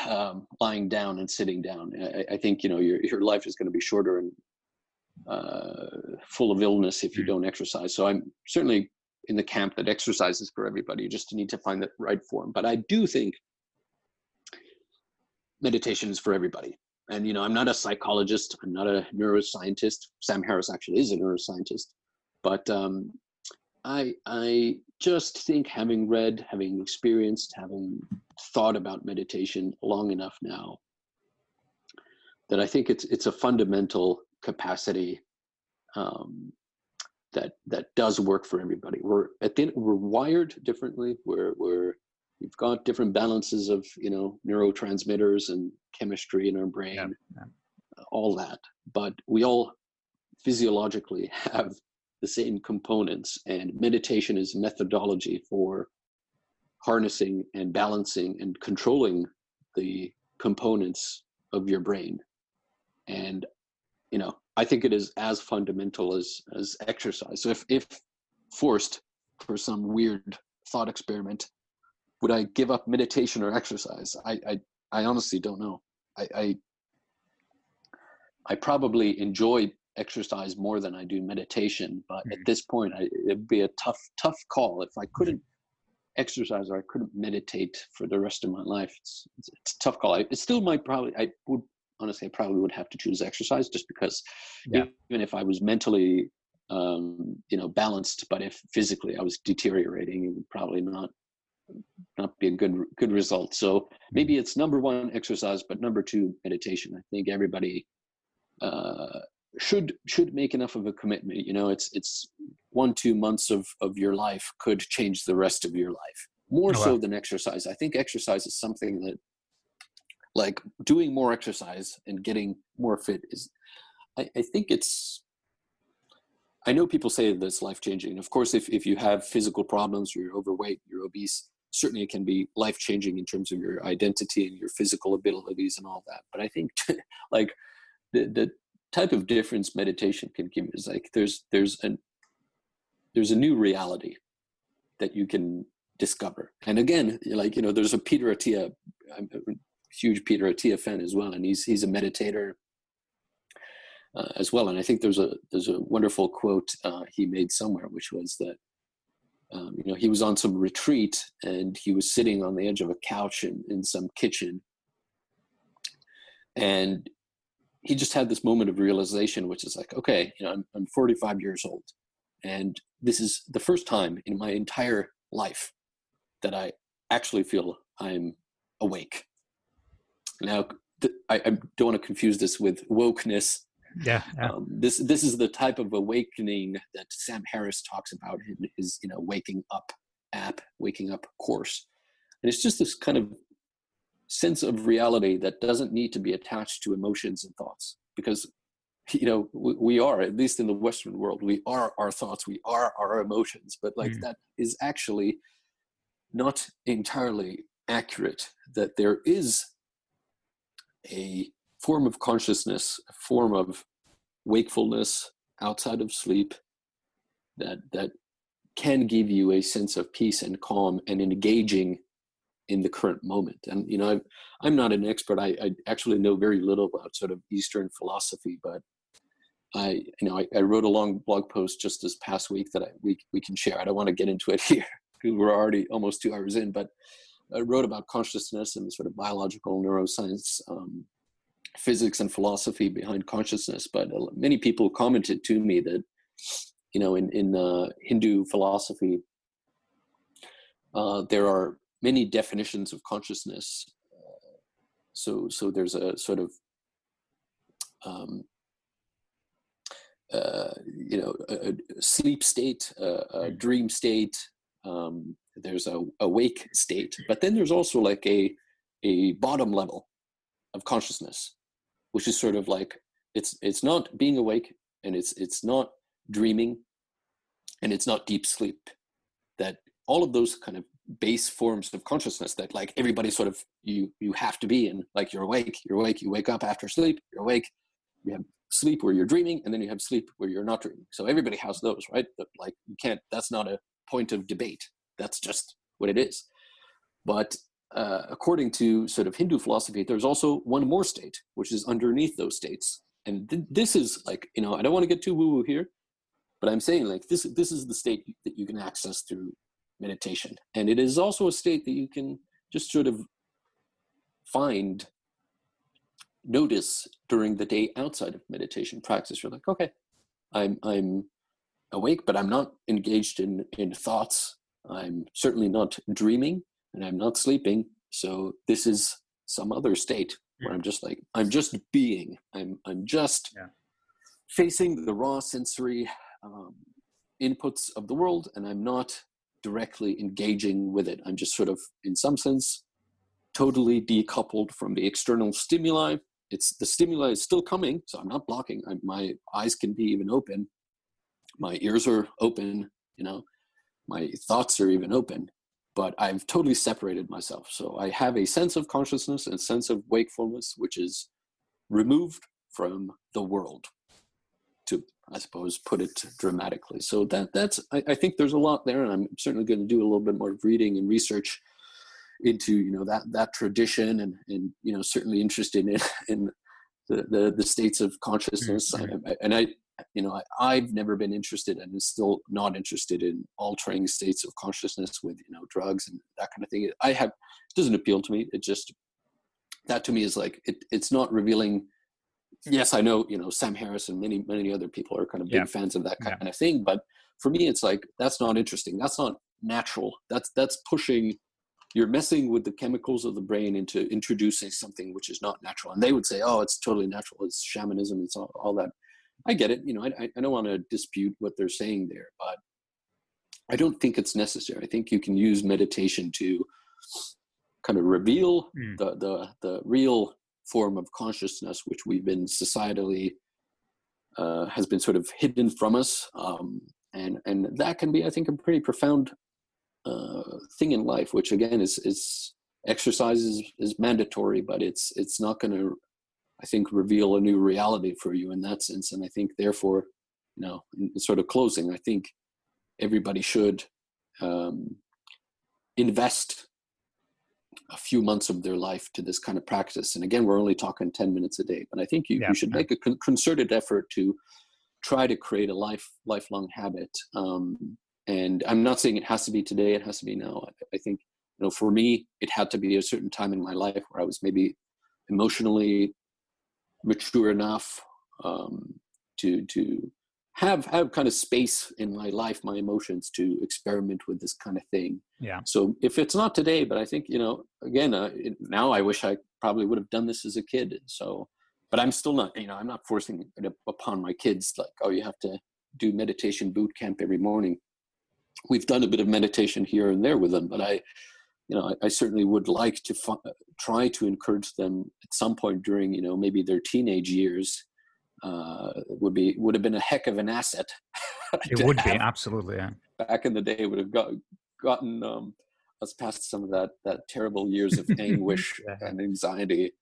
um, lying down and sitting down. I, I, think you know your your life is going to be shorter and uh, full of illness if you mm. don't exercise. So I'm certainly in the camp that exercise is for everybody. You just need to find the right form. But I do think meditation is for everybody. And you know, I'm not a psychologist. I'm not a neuroscientist. Sam Harris actually is a neuroscientist. But um, I I just think having read, having experienced, having thought about meditation long enough now, that I think it's it's a fundamental capacity um, that that does work for everybody. We're at the we're wired differently. We're we're we've got different balances of you know neurotransmitters and chemistry in our brain, yeah, yeah. Uh, all that. But we all physiologically have the same components and meditation is methodology for harnessing and balancing and controlling the components of your brain and you know i think it is as fundamental as as exercise so if if forced for some weird thought experiment would i give up meditation or exercise i i, I honestly don't know I, I i probably enjoy exercise more than I do meditation. But mm-hmm. at this point, I, it'd be a tough, tough call if I couldn't exercise or I couldn't meditate for the rest of my life. It's, it's, it's a tough call. I, it still might probably, I would honestly, I probably would have to choose exercise just because yeah. even if I was mentally, um, you know, balanced, but if physically I was deteriorating, it would probably not not be a good good result. So maybe mm-hmm. it's number one exercise, but number two meditation. I think everybody uh, should should make enough of a commitment you know it's it's one two months of of your life could change the rest of your life more oh, wow. so than exercise i think exercise is something that like doing more exercise and getting more fit is i, I think it's i know people say that it's life changing of course if, if you have physical problems you're overweight you're obese certainly it can be life changing in terms of your identity and your physical abilities and all that but i think like the, the type of difference meditation can give is like there's there's an there's a new reality that you can discover. And again like you know there's a peter attia i'm a huge peter attia fan as well and he's he's a meditator uh, as well. And i think there's a there's a wonderful quote uh, he made somewhere which was that um, you know he was on some retreat and he was sitting on the edge of a couch in, in some kitchen and he just had this moment of realization, which is like, okay, you know, I'm, I'm 45 years old, and this is the first time in my entire life that I actually feel I'm awake. Now, I, I, don't want to confuse this with wokeness. Yeah, yeah. Um, this this is the type of awakening that Sam Harris talks about in his you know waking up app, waking up course, and it's just this kind of sense of reality that doesn't need to be attached to emotions and thoughts because you know we, are at least in the western world we are our thoughts we are our emotions but like mm. that is actually not entirely accurate that there is a form of consciousness a form of wakefulness outside of sleep that that can give you a sense of peace and calm and engaging in the current moment. And you know, i am not an expert. I, I, actually know very little about sort of Eastern philosophy, but I, you know, I, I, wrote a long blog post just this past week that I, we we can share. I don't want to get into it here because we're already almost two hours in, but I wrote about consciousness and sort of biological neuroscience, um, physics, and philosophy behind consciousness. But many people commented to me that, you know, in in uh, Hindu philosophy, uh, there are many definitions of consciousness. Uh, so so there's a sort of um, uh, you know a, a sleep state, a, a hmm. dream state. Um, there's a awake state, but then there's also like a a bottom level of consciousness, which is sort of like it's it's not being awake and it's it's not dreaming and it's not deep sleep. That all of those kind of base forms of consciousness that like everybody sort of you you have to be in like you're awake you're awake you wake up after sleep you're awake you have sleep where you're dreaming and then you have sleep where you're not dreaming. So everybody has those right? But like you can't that's not a point of debate. That's just what it is. But uh, according to sort of hindu philosophy there's also one more state which is underneath those states and th- this is like you know i don't want to get too woo woo here but i'm saying like this this is the state that you can access through meditation. And it is also a state that you can just sort of find, notice during the day outside of meditation practice. You're like, okay, I'm I'm awake, but I'm not engaged in in thoughts. I'm certainly not dreaming, and I'm not sleeping. So this is some other state where I'm just like I'm just being. I'm I'm just yeah. facing the raw sensory um, inputs of the world, and I'm not directly engaging with it. I'm just sort of, in some sense, totally decoupled from the external stimuli. It's the stimuli is still coming, so I'm not blocking. I, my eyes can be even open, my ears are open. You know, my thoughts are even open, but I've totally separated myself. So I have a sense of consciousness and sense of wakefulness, which is removed from the world to I suppose put it dramatically. So that that's I, I think there's a lot there, and I'm certainly going to do a little bit more reading and research into you know that that tradition, and and you know certainly interested in in the the, the states of consciousness, mm-hmm. I, and I you know I, have never been interested and still not interested in altering states of consciousness with you know drugs and that kind of thing. I have it doesn't appeal to me. It just that to me is like it, it's not revealing yes, I know, you know, Sam Harris and many, many other people are kind of big yeah. fans of that kind yeah. of thing. But for me, it's like, that's not interesting. That's not natural. That's, that's pushing, you're messing with the chemicals of the brain into introducing something which is not natural. And they would say, oh, it's totally natural. It's shamanism. It's all, all that. I get it. You know, I, I don't want to dispute what they're saying there, but I don't think it's necessary. I think you can use meditation to kind of reveal mm. the, the, the real form of consciousness which we've been societally uh, has been sort of hidden from us um, and and that can be i think a pretty profound uh, thing in life which again is is exercise is, is mandatory but it's it's not going to i think reveal a new reality for you in that sense and i think therefore you know in sort of closing i think everybody should um, invest a few months of their life to this kind of practice. And again, we're only talking 10 minutes a day, but I think you, yeah, you should make a con- concerted effort to try to create a life lifelong habit. Um, and I'm not saying it has to be today, it has to be now. I, I think, you know, for me, it had to be a certain time in my life where I was maybe emotionally mature enough um, to, to have have kind of space in my life my emotions to experiment with this kind of thing. Yeah. So if it's not today but i think you know again uh, it, now i wish i probably would have done this as a kid so but i'm still not you know i'm not forcing it upon my kids like oh you have to do meditation boot camp every morning. We've done a bit of meditation here and there with them but i you know i, I certainly would like to try to encourage them at some point during you know maybe their teenage years uh, would be would have been a heck of an asset. it would be absolutely. Yeah. Back in the day, would have got, gotten um, us past some of that that terrible years of anguish yeah. and anxiety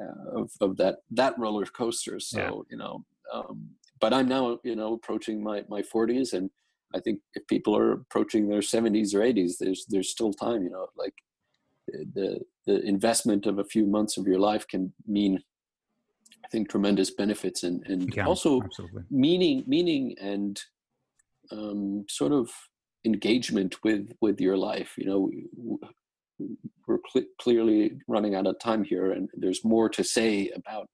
uh, of, of that that roller coaster. So yeah. you know, um, but I'm now, you know, approaching my my 40s, and I think if people are approaching their 70s or 80s, there's there's still time. You know, like the the investment of a few months of your life can mean, I think, tremendous benefits and and also absolutely. meaning meaning and um, sort of engagement with with your life. You know, we're cl- clearly running out of time here, and there's more to say about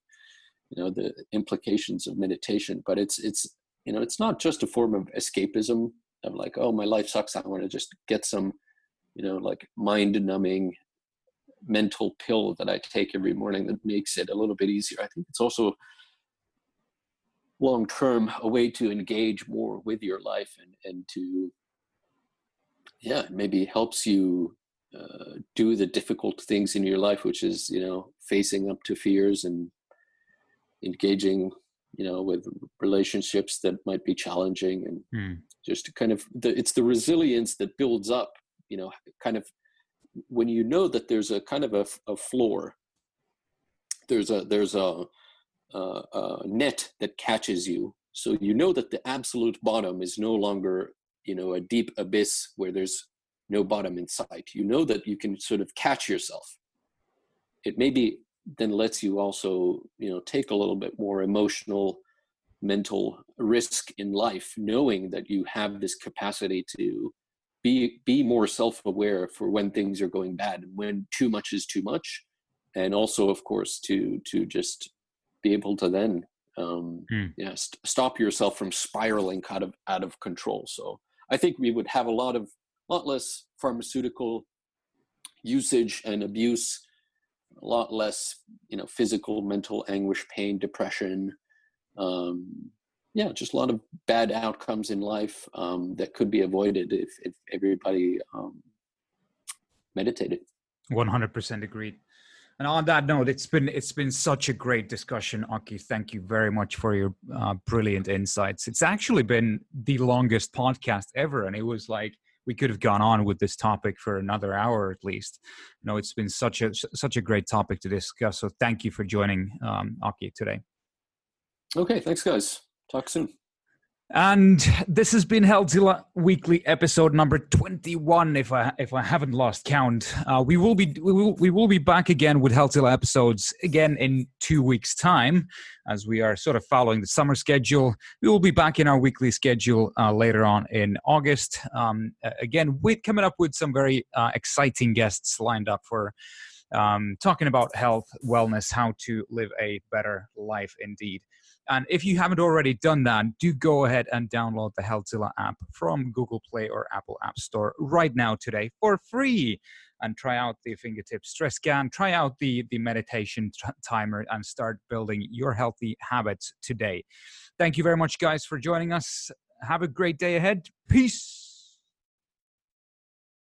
you know the implications of meditation. But it's it's you know it's not just a form of escapism. Of like oh my life sucks. I want to just get some you know like mind numbing mental pill that i take every morning that makes it a little bit easier. I think it's also long term a way to engage more with your life and and to yeah maybe helps you uh, do the difficult things in your life which is you know facing up to fears and engaging you know with relationships that might be challenging and mm. just kind of the, it's the resilience that builds up you know kind of when you know that there's a kind of a, a floor there's a there's a, a, a net that catches you. So you know that the absolute bottom is no longer you know a deep abyss where there's no bottom in sight. You know that you can sort of catch yourself. It maybe then lets you also you know take a little bit more emotional mental risk in life knowing that you have this capacity to be be more self-aware for when things are going bad and when too much is too much and also of course to to just be able to then um hmm. yeah st- stop yourself from spiraling out of out of control so i think we would have a lot of lot less pharmaceutical usage and abuse a lot less you know physical mental anguish pain depression. Um, yeah just a lot of bad outcomes in life um, that could be avoided if, if everybody um, meditated. 100% agreed. And on that note it's been it's been such a great discussion aki. Thank you very much for your uh, brilliant insights. It's actually been the longest podcast ever and it was like we could have gone on with this topic for another hour at least. You know, it's been such a such a great topic to discuss. So thank you for joining um, Aki today. Okay, thanks, guys. Talk soon. And this has been Healthzilla Weekly episode number 21 if I if I haven't lost count. Uh, we will be we will, we will be back again with Healthzilla episodes again in 2 weeks time as we are sort of following the summer schedule. We will be back in our weekly schedule uh, later on in August. Um, again, with coming up with some very uh, exciting guests lined up for um, talking about health, wellness, how to live a better life indeed. And if you haven't already done that, do go ahead and download the Healthzilla app from Google Play or Apple App Store right now today for free. And try out the fingertip stress scan, try out the, the meditation t- timer, and start building your healthy habits today. Thank you very much, guys, for joining us. Have a great day ahead. Peace.